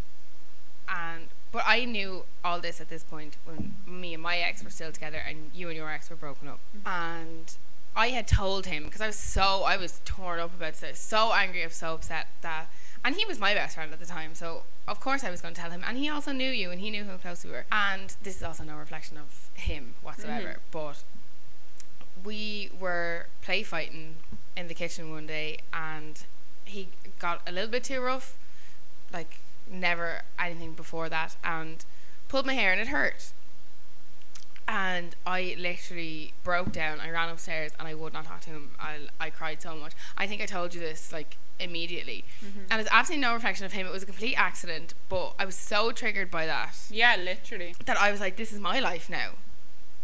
and but I knew all this at this point when me and my ex were still together, and you and your ex were broken up, mm-hmm. and I had told him because I was so I was torn up about this, so angry, I was so upset that, and he was my best friend at the time, so of course I was going to tell him, and he also knew you, and he knew how close we were, and this is also no reflection of him whatsoever, mm-hmm. but we were play fighting in the kitchen one day and he got a little bit too rough like never anything before that and pulled my hair and it hurt. And I literally broke down. I ran upstairs and I would not talk to him. I, I cried so much. I think I told you this like immediately. Mm-hmm. And it's absolutely no reflection of him. It was a complete accident but I was so triggered by that Yeah, literally. that I was like, this is my life now.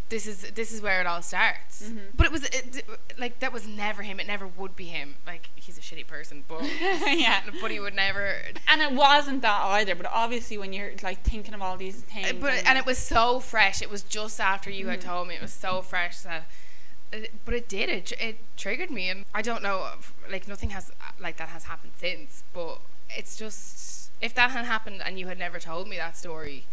This is this is where it all starts. Mhm. But it was it, like that was never him. It never would be him. Like he's a shitty person, but Yeah. but he would never. And it wasn't that either, but obviously when you're like thinking of all these things. But and it was so fresh. It was just after you had Mhm. told me. It was so fresh that. It, but it did. It, it triggered me, and I don't know. Like nothing has like that has happened since. But it's just if that had happened and you had never told me that story,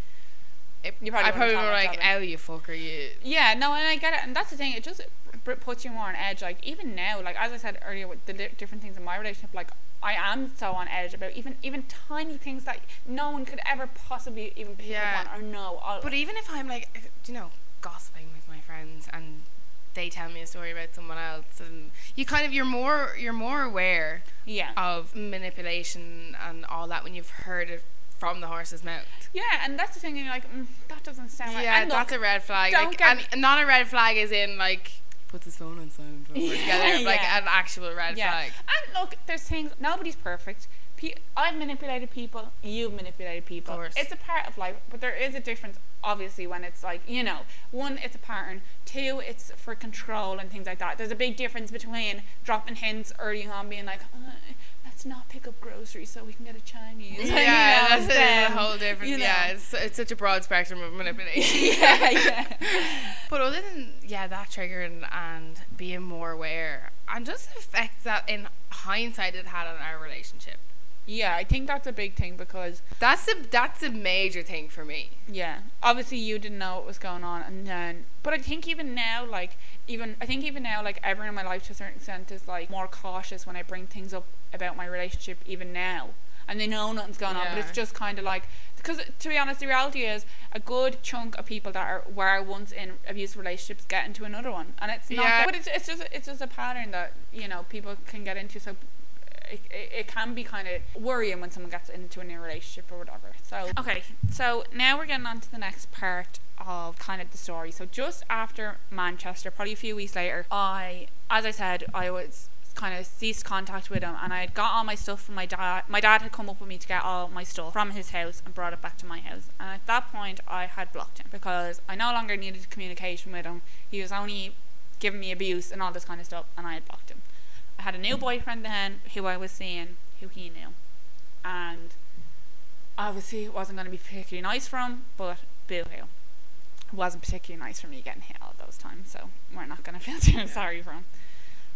it, You probably I probably have like, "Oh, you fucker, you." Yeah, no, and I get it, and that's the thing. It just br- puts you more on edge. Like even now, like as I said earlier, with the di- different things in my relationship, like I am so on edge about even even tiny things that no one could ever possibly even pick Yeah. up on or know. I'll, But even if I'm like, you know, gossiping with my friends and they tell me a story about someone else, and you kind of you're more you're more aware yeah, of manipulation and all that when you've heard it from the horse's mouth. yeah, and that's the thing. And you're like, mm, that doesn't sound right. Yeah, And that's a red flag. don't Like, get and not a red flag is in like puts his phone on silent Yeah, together. Like yeah. an actual red yeah. flag. And look, there's things. Nobody's perfect. Pe- I've manipulated people. You've manipulated people. course. It's a part of life, but there is a difference. Obviously, when it's like you know, one, it's a pattern. Two, it's for control and things like that. There's a big difference between dropping hints early on, being like, uh, "Let's not pick up groceries so we can get a Chinese." Yeah, that's a then, whole different. you know. Yeah, it's, it's such a broad spectrum of manipulation. yeah, yeah. But other than yeah, that triggering and being more aware, and just the effect that in hindsight it had on our relationship. Yeah, I think that's a big thing because That's a that's a major thing for me. Yeah. Obviously you didn't know what was going on and then but I think even now like even I think even now like everyone in my life to a certain extent is like more cautious when I bring things up about my relationship even now. And they know nothing's going on, but it's just kind of like because to be honest, the reality is a good chunk of people that are were once in abusive relationships get into another one, and it's not. Yeah. But it's it's just it's just a pattern that you know people can get into. So it, it, can be kind of worrying when someone gets into a new relationship or whatever. So okay, so now we're getting on to the next part of kind of the story. So just after Manchester, probably a few weeks later, I, as I said, I was kind of ceased contact with him, and I had got all my stuff from my dad. My dad had come up with me to get all my stuff from his house and brought it back to my house. And at that point, I had blocked him because I no longer needed communication with him. He was only giving me abuse and all this kind of stuff, and I had blocked him. I had a new boyfriend then who I was seeing, who he knew. And obviously it wasn't going to be particularly nice for him, but boo hoo. It wasn't particularly nice for me getting hit all those times, so we're not going to feel too sorry for him.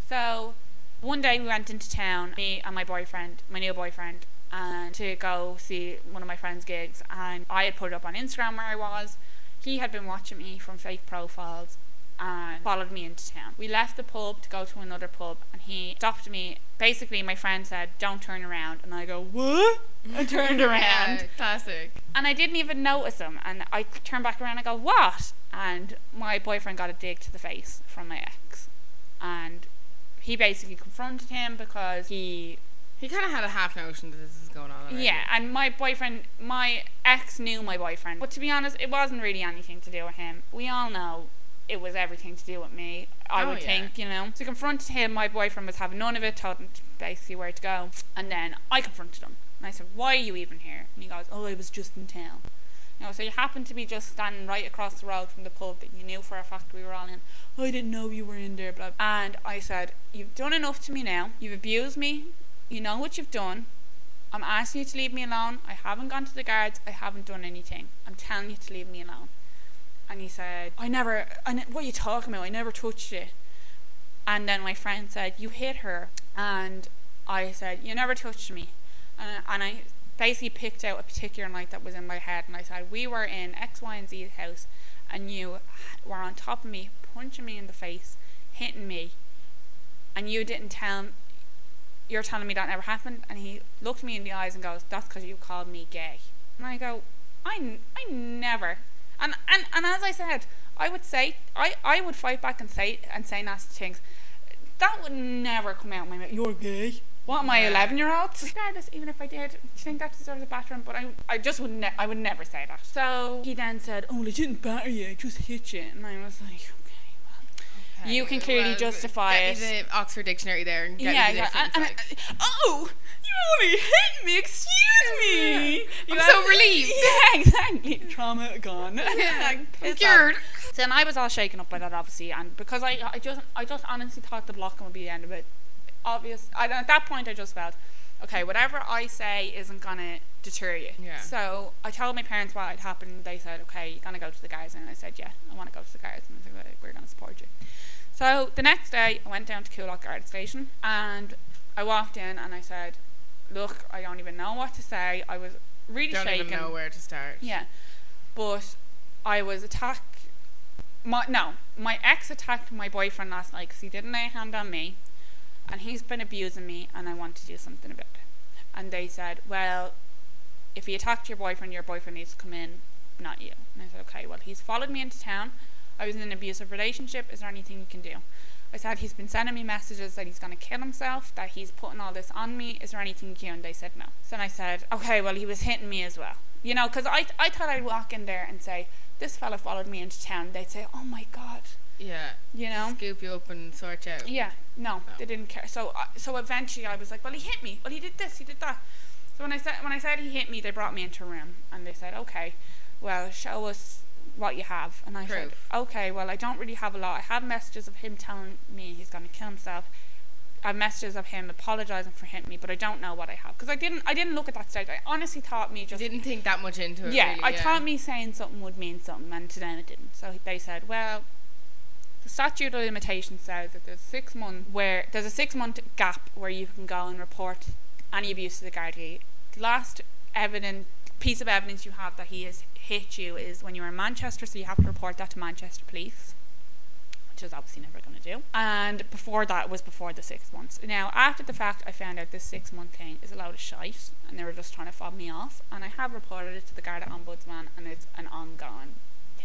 So one day we went into town, me and my boyfriend, my new boyfriend, and to go see one of my friend's gigs. And I had put it up on Instagram where I was. He had been watching me from fake profiles and followed me into town. We left the pub to go to another pub, and he stopped me. Basically, my friend said, "Don't turn around," and I go, "What?" I turned around, Yeah, classic. and I didn't even notice him. And I turned back around. and I go, "What?" And my boyfriend got a dig to the face from my ex, and he basically confronted him because he He kind of had a half notion that this is going on. already. yeah, and my boyfriend, my ex knew my boyfriend, but to be honest, it wasn't really anything to do with him. We all know it was everything to do with me. I Oh, would yeah. think, you know. To confronted him, my boyfriend was having none of it, told him basically where to go, and then I confronted him, and I said, "Why are you even here?" And he goes, "Oh, I was just in town." You know, so you happened to be just standing right across the road from the pub that you knew for a fact we were all in. I didn't know you were in there, blah. And I said, "You've done enough to me now. You've abused me. You know what you've done. I'm asking you to leave me alone. I haven't gone to the guards. I haven't done anything. I'm telling you to leave me alone. And he said, I never, I ne- what are you talking about? I never touched it. And then my friend said, You hit her. And I said, You never touched me. And, and I basically picked out a particular night that was in my head. And I said, We were in X, Y, and Z's house. And you were on top of me, punching me in the face, hitting me. And you didn't tell you're telling me that never happened and he looked me in the eyes and goes that's because you called me gay and i go I never and, and and as i said i would say i i would fight back and say and say nasty things. That would never come out of my mouth. You're gay. What am i 11 year old regardless even if i did do you think that deserves a battering but i i just would ne- i would never say that. So he then said oh i didn't batter you i just hit you and i was like okay well You can clearly justify get it. Me the Oxford Dictionary there and get yeah, me the yeah. difference, And, like. and, oh, only hit me. Excuse me. You I'm so relieved. Yeah, exactly. Trauma gone. Yeah, Like, I'm piss off. cured. So I was all shaken up by that, obviously, and because I, I just, I just honestly thought the blocking would be the end of it. Obvious. I, at that point, I just felt, okay, whatever I say isn't gonna deter you. Yeah. So I told my parents what had happened. They said, okay, you're gonna go to the guys, and I said, yeah, I want to go to the guys, and they said, we're gonna support you. So the next day, I went down to Coolock Garda Station, and I walked in, and I said, look, I don't even know what to say. I was really shaking. I Don't even know where to start. Yeah, but I was attacked. my no, my ex attacked my boyfriend last night because he didn't lay a hand on me, and he's been abusing me, and I want to do something about it. And they said, well, if he attacked your boyfriend, your boyfriend needs to come in, not you. And I said, okay, well, he's followed me into town. I was in an abusive relationship. Is there anything you can do? I said, he's been sending me messages that he's going to kill himself, that he's putting all this on me. Is there anything you can do? And they said no. So then I said, okay, well, he was hitting me as well. You know, because I, I thought I'd walk in there and say, this fella followed me into town. They'd say, oh my God. Yeah. You know? Scoop you up and sort you out. Yeah, no, No. they didn't care. So, uh, so eventually, I was like, "Well, he hit me. Well, he did this. He did that." So when I said when I said he hit me, they brought me into a room and they said, "Okay, well, show us what you have." And I said, "Okay, well, I don't really have a lot. I have messages of him telling me he's going to kill himself. I have messages of him apologizing for hitting me, but I don't know what I have because I didn't. I didn't look at that stage. I honestly thought me You just didn't think that much into it. yeah, really, I yeah. thought me saying something would mean something, and to them it didn't. So they said, well, the statute of limitations says that there's six months where there's a six month gap where you can go and report any abuse to the. The last evident piece of evidence you have that he has hit you is when you were in Manchester, so you have to report that to Manchester Police. Which is obviously never going to do. And before that was before the six months. Now, after the fact, I found out this six month thing is a load of shite, and they were just trying to fob me off. And I have reported it to the Garda Ombudsman, and it's an ongoing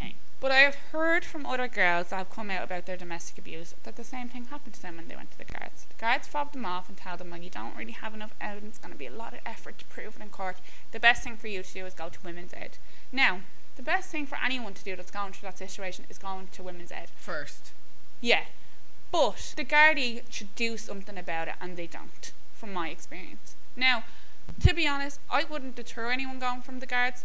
thing. But I have heard from other girls that have come out about their domestic abuse that the same thing happened to them when they went to the guards. The guards fobbed them off and tell them, well, you don't really have enough evidence, it's going to be a lot of effort to prove it in court. The best thing for you to do is go to Women's Aid. Now, the best thing for anyone to do that's going through that situation is going to Women's Aid. First. Yeah. But the Gardaí should do something about it, and they don't, from my experience. Now, to be honest, I wouldn't deter anyone going from the guards.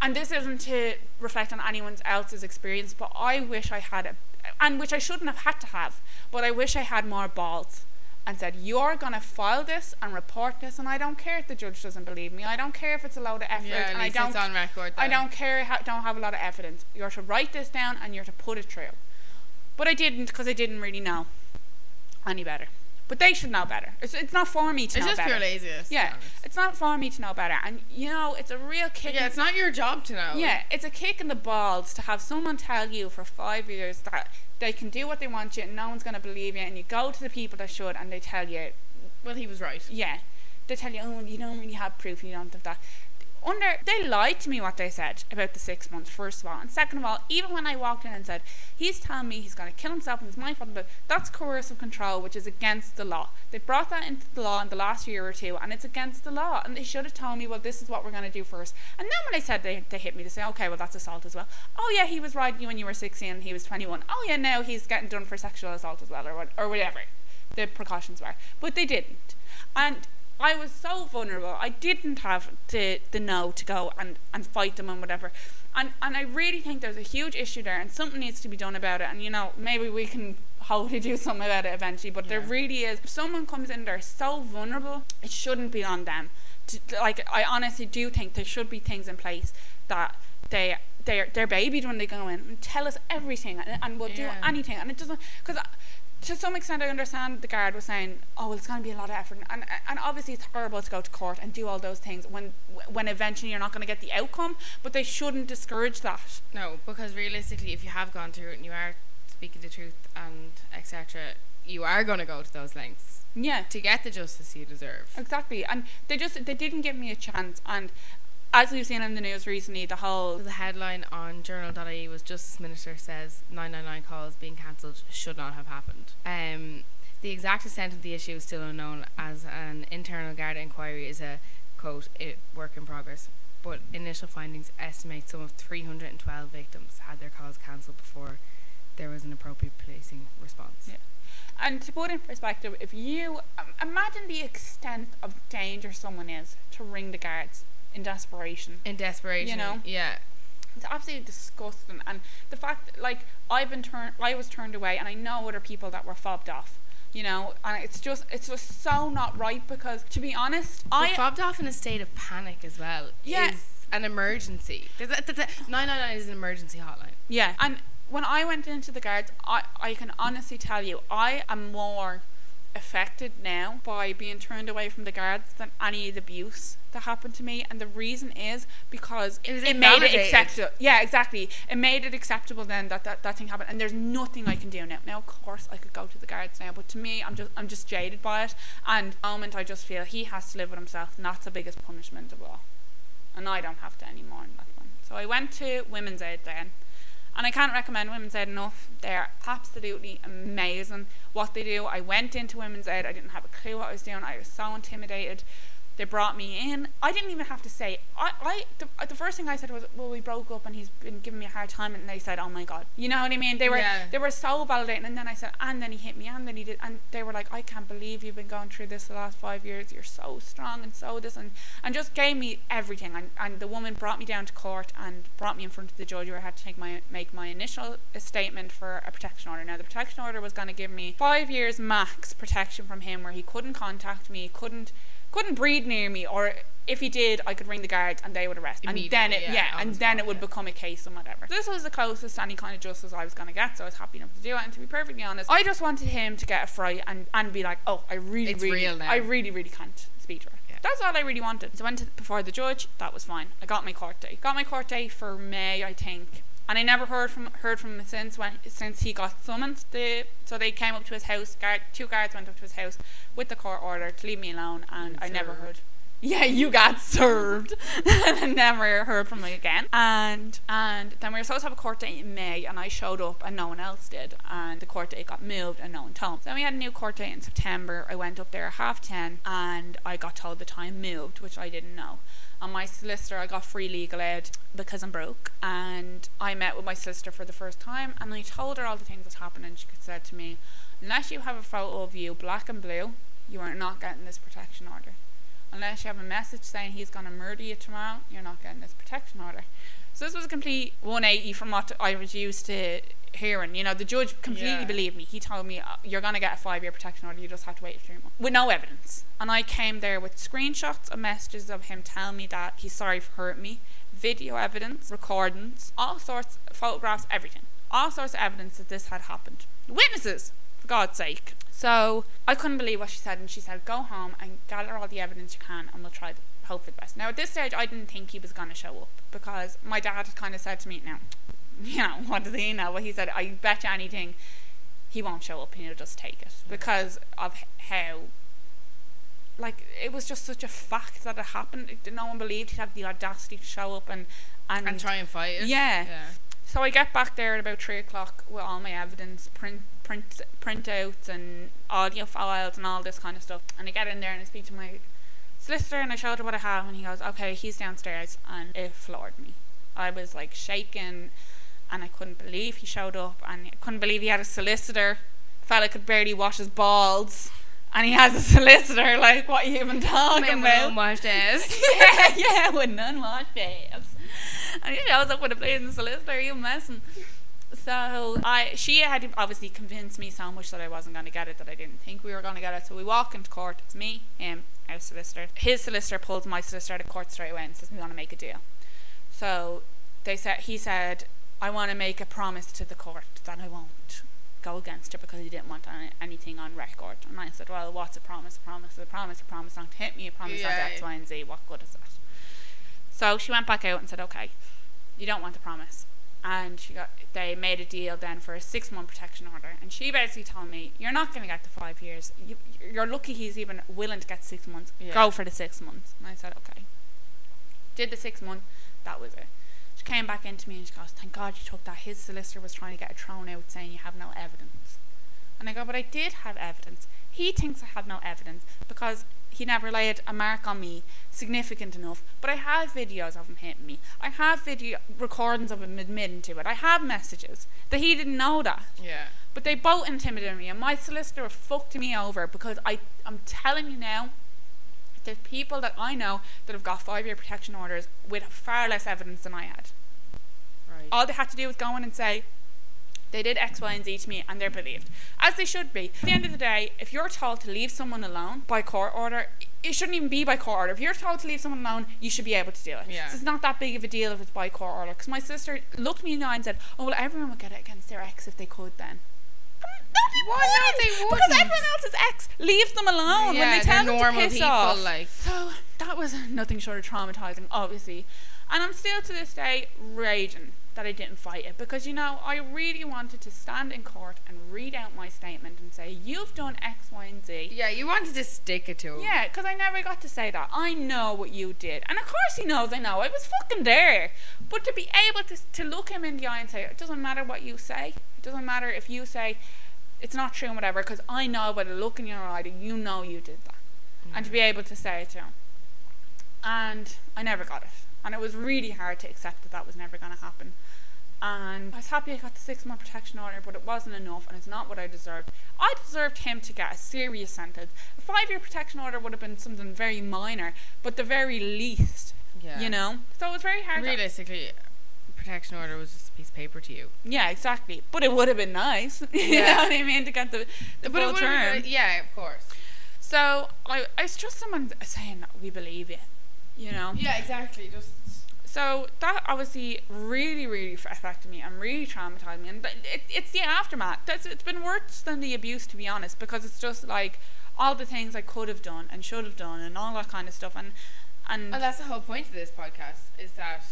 And this isn't to reflect on anyone else's experience, but I wish I had a, and which I shouldn't have had to have, but I wish I had more balls and said, You're going to file this and report this, and I don't care if the judge doesn't believe me. I don't care if it's a load of effort, Yeah, and I don't it's on record. I don't care. Ha- don't have a lot of evidence. You're to write this down and you're to put it through. But I didn't because I didn't really know any better. But they should know better. It's, it's not for me to It's know just better. pure laziness. to be yeah, it's not for me to know better. And you know, it's a real kick. Yeah, in- it's not your job to know. yeah, it's a kick in the balls to have someone tell you for five years that they can do what they want you and no one's going to believe you, and you go to the people that should and they tell you, Well, he was right. yeah, they tell you, oh, you don't really have proof, and you don't have that. Under, they lied to me what they said about the six months, first of all. And second of all, even when I walked in and said, he's telling me he's going to kill himself and it's my fault, but that's coercive control, which is against the law. They brought that into the law in the last year or two, and it's against the law. And they should have told me, well, this is what we're going to do first. And then when I said they, they hit me, they say, okay, well, that's assault as well. Oh, yeah, he was riding you when you were 16 and he was 21. Oh, yeah, now he's getting done for sexual assault as well, or, what, or whatever the precautions were. But they didn't. And I was so vulnerable. I didn't have the, the know to go and, and fight them and whatever. And and I really think there's a huge issue there and something needs to be done about it. And you know, maybe we can hopefully do something about it eventually. But there really is. If someone comes in there so vulnerable, it shouldn't be on them. To, like I honestly do think there should be things in place that they they're they're babied when they go in and tell us everything and, and we'll do anything and it doesn't because to some extent I understand the guard was saying oh well it's going to be a lot of effort and and obviously it's horrible to go to court and do all those things when when eventually you're not going to get the outcome but they shouldn't discourage that No, because realistically, if you have gone through it and you are speaking the truth and etc., you are going to go to those lengths yeah to get the justice you deserve. exactly and they just they didn't give me a chance and as we've seen in the news recently the whole The headline on journal.ie was Justice Minister says 999 calls being cancelled should not have happened. Um, the exact extent of the issue is still unknown as an internal Garda inquiry is a quote work in progress. But initial findings estimate some of 312 victims had their calls cancelled before there was an appropriate policing response. Yeah. And to put in perspective, if you um, imagine the extent of danger someone is to ring the guards in desperation, In desperation, You know? yeah, it's absolutely disgusting. And the fact, that, like, I've been turned, I was turned away, and I know other people that were fobbed off. You know, and it's just, it's just so not right because, to be honest, I I fobbed off in a state of panic as well. Yeah. an emergency. There's a- there's a- 999 is an emergency hotline. Yeah, and when I went into the guards, I, I can honestly tell you, I am more affected now by being turned away from the guards than any of the abuse that happened to me. And the reason is because It it made it acceptable. Yeah exactly. It made it acceptable then that, that that thing happened. And there's nothing I can do now. Now of course I could go to the guards now but to me I'm just I'm just jaded by it. And the moment I just feel he has to live with himself and that's the biggest punishment of all. And I don't have to anymore in that one. So I went to Women's Aid then and I can't recommend Women's Aid enough. They're absolutely amazing what they do. I went into Women's Aid, I didn't have a clue what I was doing, I was so intimidated. They brought me in. I didn't even have to say. I, I the, the first thing I said was, "Well, we broke up, and he's been giving me a hard time." And they said, "Oh my god," you know what I mean? They were Yeah. they were so validating. And then I said, "And then he hit me, and then he did," and they were like, "I can't believe you've been going through this the last five years. You're so strong and so this and and just gave me everything." And and the woman brought me down to court and brought me in front of the judge where I had to take my make my initial statement for a protection order. Now the protection order was going to give me five years max protection from him, where he couldn't contact me, couldn't couldn't breathe near me, or if he did, I could ring the guards and they would arrest. And then it, yeah, yeah, and the then spot, it would yeah. become a case and whatever. This was the closest to any kind of justice I was going to get, so I was happy enough to do it. And to be perfectly honest, I just wanted him to get a fright and, and be like, oh, I really, It's really. I really, really can't speak to her. Yeah. That's all I really wanted. So I went to, before the judge. That was fine. I got my court date. Got my court date for May, I think. And I never heard from heard from him since when since he got summoned. The so they came up to his house. Guard, two guards went up to his house with the court order to leave me alone, and I never heard. Yeah, you got served, and never heard from me again. And and then we were supposed to have a court date in May, and I showed up, and no one else did. And the court date got moved, and no one told. So then we had a new court date in September. I went up there at half ten, and I got told the time moved, which I didn't know. And my solicitor, I got free legal aid because I'm broke. And I met with my solicitor for the first time, and I told her all the things that happened, and she said to me, "Unless you have a photo of you, black and blue, you are not getting this protection order." Unless you have a message saying he's going to murder you tomorrow, you're not getting this protection order. So this was a complete 180 from what I was used to hearing. You know, the judge completely Yeah. believed me. He told me, uh, you're going to get a five year protection order, you just have to wait three months. With no evidence. And I came there with screenshots of messages of him telling me that he's sorry for hurting me, video evidence, recordings, all sorts, photographs, everything. All sorts of evidence that this had happened. Witnesses, God's sake. So I couldn't believe what she said, and she said, "Go home and gather all the evidence you can, and we'll try to hope for the best." Now at this stage, I didn't think he was going to show up because my dad had kind of said to me, "Now, you know, what does he know?" Well, he said, "I bet you anything, he won't show up, and he'll just take it because of how." Like it was just such a fact that it happened. No one believed he'd have the audacity to show up and and, and try and fight it. Yeah. yeah. so I get back there at about three o'clock with all my evidence, print print printouts and audio files and all this kind of stuff. And I get in there and I speak to my solicitor and I showed her what I have and he goes, Okay, he's downstairs and it floored me. I was like shaking and I couldn't believe he showed up and I couldn't believe he had a solicitor. Fella could barely wash his balls and he has a solicitor, like what are you even talking Man about? with unwashed ass. yeah, yeah, with none washed babes. And he shows up with a blazing solicitor, you messing. So I, she had obviously convinced me so much that I wasn't going to get it that I didn't think we were going to get it. So we walk into court. It's me, him, our solicitor. His solicitor pulls my solicitor out of court straight away and says we want to make a deal. So they said he said I want to make a promise to the court that I won't go against her because he didn't want any, anything on record. And I said, well, what's a promise? A promise? A promise? A promise not to hit me? A promise not to Yeah. X, Y, and Z? What good is that? So she went back out and said, okay, you don't want the promise. And she got they made a deal then for a six month protection order. And she basically told me, you're not going to get the five years. You, you're lucky he's even willing to get six months. Yeah. Go for the six months. And I said, okay. Did the six month. That was it. She came back into me and she goes, thank God you took that. His solicitor was trying to get it thrown out saying you have no evidence. And I go, but I did have evidence. He thinks I had no evidence because he never laid a mark on me significant enough. But I have videos of him hitting me. I have video recordings of him admitting to it. I have messages that he didn't know that. Yeah. But they both intimidated me, and my solicitor fucked me over because I, I'm telling you now, there's people that I know that have got five year protection orders with far less evidence than I had. Right. All they had to do was go in and say, they did X, Y, and Z to me, and they're believed. As they should be. At the end of the day, if you're told to leave someone alone by court order, it shouldn't even be by court order. If you're told to leave someone alone, you should be able to do it. Yeah. So it's not that big of a deal if it's by court order. Because my sister looked me in the eye and said, oh, well, everyone would get it against their ex if they could then. No, Why not? wouldn't, They Because wouldn't. everyone else's ex leaves them alone when they tell them to piss people, off. like- so that was nothing short of traumatizing, obviously. And I'm still to this day raging that I didn't fight it because you know I really wanted to stand in court and read out my statement and say you've done X, Y, and Z. Yeah, you wanted to stick it to him. Yeah, because I never got to say that. I know what you did. And of course he knows I know. I was fucking there. But to be able to, to look him in the eye and say, it doesn't matter what you say. It doesn't matter if you say it's not true and whatever, because I know by the look in your eye that you know you did that. And to mm. be able to say it to him. And I never got it. And it was really hard to accept that that was never going to happen. And I was happy I got the six month protection order, but it wasn't enough and it's not what I deserved. I deserved him to get a serious sentence. A five year protection order would have been something very minor, but the very least, Yeah. you know? So it was very hard. to- Realistically, protection order was just a piece of paper to you. yeah, exactly. But it would have been nice. you Yeah. know what I mean? To get the, the But full would've been term. Yeah, of course. So I, I was just someone saying, we believe you, you know? Yeah, exactly. Just So that obviously really, really affected me and really traumatized me. And it, it's the aftermath. That's, it's been worse than the abuse, to be honest, because it's just like all the things I could have done and should have done and all that kind of stuff. And and and that's the whole point of this podcast is that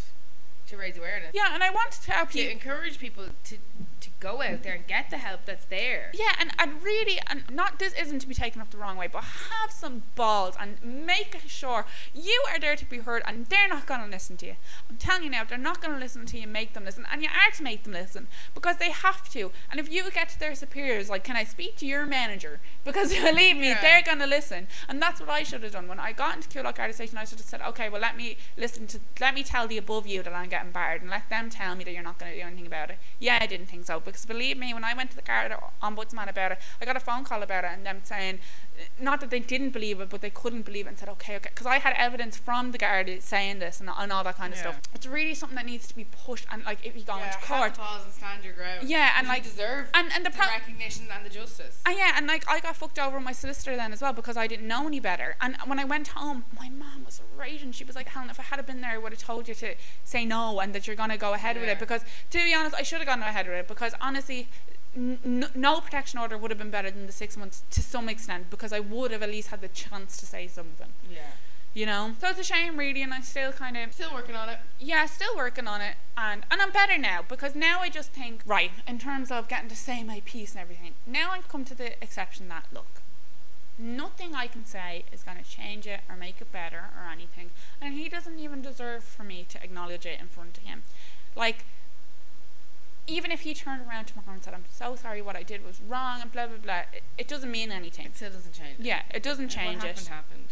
to raise awareness. yeah, and I wanted to help To you. encourage people to to go out there and get the help that's there. Yeah, and, and really, and not this isn't to be taken up the wrong way, but have some balls and make sure you are there to be heard, and they're not going to listen to you. I'm telling you now, they're not going to listen to you. Make them listen, and you are to make them listen because they have to. And if you get to their superiors, like, can I speak to your manager? Because believe me, Yeah. they're going to listen, and that's what I should have done when I got into Coolock Garda Station. I should have said, okay, well, let me listen to, let me tell the above you that I'm getting barred, and let them tell me that you're not going to do anything about it. Yeah, I didn't think so because believe me, when I went to the Garda ombudsman about it, I got a phone call about it, and them saying, not that they didn't believe it, but they couldn't believe it, and said, okay, okay, because I had evidence from the Garda saying this and, and all that kind of Yeah. stuff. It's really something that needs to be pushed, and like if you go yeah, into have court, balls and stand your ground. Yeah, and, You like- deserve and and the the recognition and the justice. and yeah, and like I got fucked over my solicitor then as well because I didn't know any better. And when I went home, my mom was raging. She was like, "Helen, if I had been there, I would have told you to say no and that you're gonna go ahead with it." Because to be honest, I should have gone ahead with it because honestly. N- no protection order would have been better than the six months to some extent because I would have at least had the chance to say something, Yeah. you know. So it's a shame, really, and I still kind of Still working on it. yeah, still working on it, and and I'm better now because now I just think right in terms of getting to say my piece and everything. Now I've come to the exception that look, nothing I can say is going to change it or make it better or anything, and he doesn't even deserve for me to acknowledge it in front of him, like. Even if he turned around tomorrow and said, "I'm so sorry, what I did was wrong," and blah blah blah, it, it doesn't mean anything. It still doesn't change. it. Yeah, it doesn't What change it. happened, happened.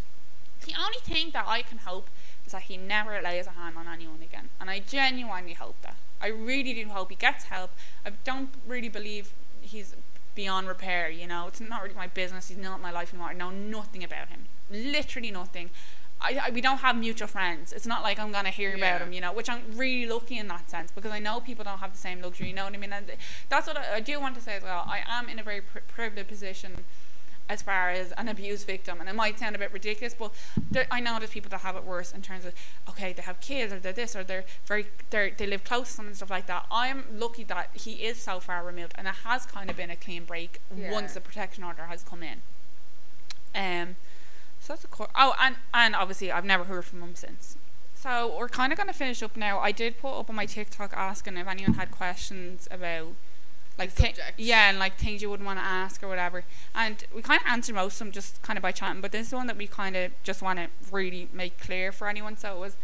The only thing that I can hope is that he never lays a hand on anyone again. And I genuinely hope that. I really do hope he gets help. I don't really believe he's beyond repair, you know. It's not really my business. He's not my life anymore. I know nothing about him. Literally nothing. I, I, we don't have mutual friends. It's not like I'm going to hear about them, you know, which I'm really lucky in that sense because I know people don't have the same luxury, you know what I mean? And that's what I, I do want to say as well. I am in a very pri privileged position as far as an abuse victim, and it might sound a bit ridiculous, but there, I know there's people that have it worse in terms of okay, they have kids or they're this or they're very they they live close to someone and stuff like that. I'm lucky that he is so far removed, and it has kind of been a clean break Yeah. once the protection order has come in. Um, so that's a cor- oh, and and obviously I've never heard from him since. So we're kind of going to finish up now. I did put up on my TikTok asking if anyone had questions about like thi- yeah, and like things you wouldn't want to ask or whatever. And we kind of answered most of them just kind of by chatting, but this is one that we kind of just want to really make clear for anyone. So it was,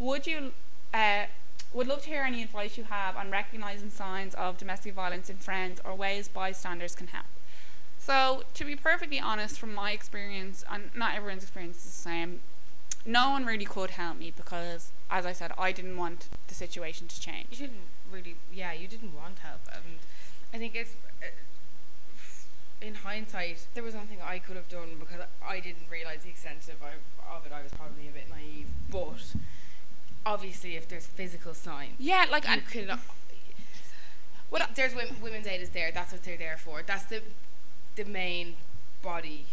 would you, uh, would love to hear any advice you have on recognizing signs of domestic violence in friends or ways bystanders can help. So to be perfectly honest, from my experience, and not everyone's experience is the same, no one really could help me because, as I said, I didn't want the situation to change. You didn't really, yeah, you didn't want help, and I think it's uh, in hindsight there was nothing I could have done because I didn't realize the extent of, I- of it. I was probably a bit naive, but obviously, if there's physical signs, Yeah, like you and can. What there's women, women's aid is there. That's what they're there for. That's the the main body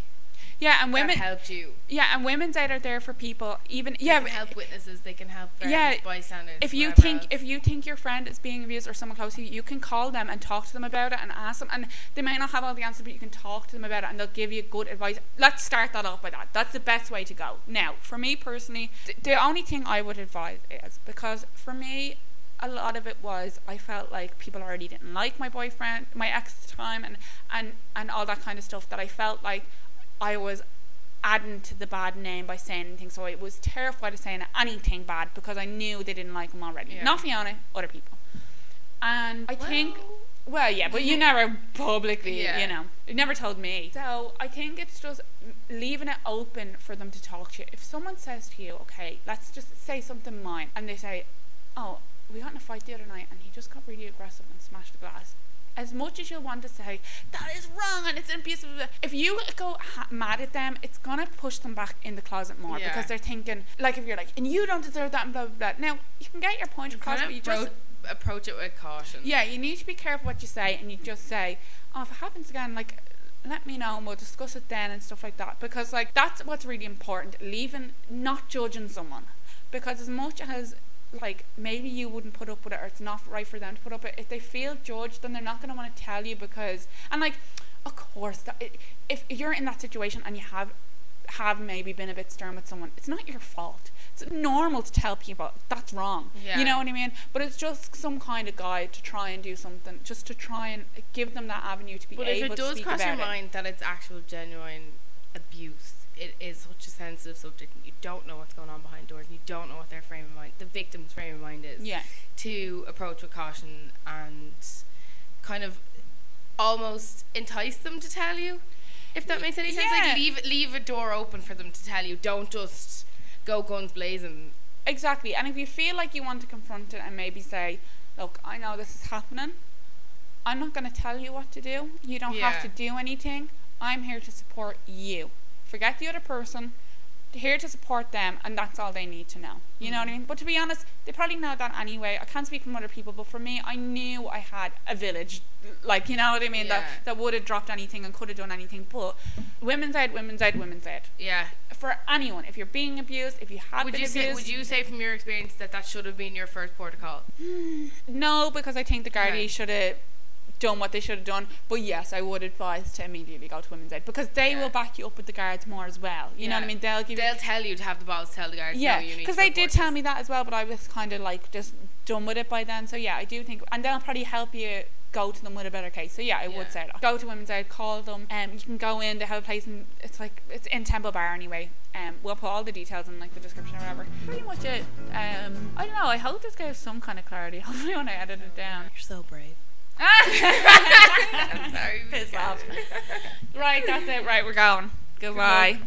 Yeah, and women. helped you. Yeah, and women's aid are there for people. Even They yeah, can help witnesses. They can help Yeah, bystanders. if you think else. if you think your friend is being abused or someone close to you, you can call them and talk to them about it and ask them. And they might not have all the answers, but you can talk to them about it and they'll give you good advice. Let's start that off by that. That's the best way to go. Now, for me personally, th- the only thing I would advise is because for me. A lot of it was I felt like people already didn't like my boyfriend, my ex at the time, and, and, and all that kind of stuff. That I felt like I was adding to the bad name by saying anything. So I was terrified of saying anything bad because I knew they didn't like him already. Yeah. Not Fiona, other people. And I think, Well- well, yeah, but you never publicly, Yeah. you know, you never told me. So I think it's just leaving it open for them to talk to you. If someone says to you, okay, let's just say something mine, and they say, oh, we got in a fight the other night and he just got really aggressive and smashed the glass. As much as you'll want to say that is wrong and it's abusive, if you go ha- mad at them, it's gonna push them back in the closet more Yeah. because they're thinking like if you're like and you don't deserve that and blah blah blah. Now you can get your point across, but you just approach it with caution. yeah, you need to be careful what you say, and you just say, "Oh, if it happens again, like." Let me know and we'll discuss it then and stuff like that because like that's what's really important leaving not judging someone because as much as like maybe you wouldn't put up with it or it's not right for them to put up with it. If they feel judged then they're not going to want to tell you because and like of course that if you're in that situation and you have have maybe been a bit stern with someone it's not your fault. It's normal to tell people that's wrong. Yeah. you know what I mean? But it's just some kind of guide to try and do something just to try and give them that avenue to be But if able it to does cross your it. mind that it's actual genuine abuse, it is such a sensitive subject. And you don't know what's going on behind doors, and you don't know what their frame of mind, the victim's frame of mind is. yeah To approach with caution and kind of almost entice them to tell you, if that makes any sense. Yeah. Like leave leave a door open for them to tell you. Don't just go guns blazing. Exactly. And if you feel like you want to confront it and maybe say, look, I know this is happening. I'm not going to tell you what to do. You don't have to do anything. I'm here to support you. Forget the other person. Here to support them, and that's all they need to know. You know what I mean? But to be honest, they probably know that anyway. I can't speak from other people, but for me, I knew I had a village, like you know what I mean, Yeah. that that would have dropped anything and could have done anything. But women's aid, women's aid, women's aid. Yeah. For anyone, if you're being abused, if you have Would been you abused, say would you say from your experience that that should have been your first port of call? No, because I think the Okay. should have done what they should have done. But yes, I would advise to immediately go to Women's Aid because they Yeah. will back you up with the guards more as well. You know what I mean? They'll give They'll you. tell you to have the balls tell the guards. Yeah, no, you need because to they did report tell this. me that as well, but I was kind of like just done with it by then. So yeah, I do think, and they'll probably help you go to them with a better case. So yeah, I Yeah. would say that. Go to Women's Aid, call them, and um, you can go in. They have a place, and it's like it's in Temple Bar anyway. Um, we'll put all the details in like the description or whatever. Pretty much it. Um, I don't know. I hope this gives some kind of clarity. Hopefully when I edit it down. You're so brave. I'm sorry. Piss off. right, that's it. Right, we're going. Goodbye.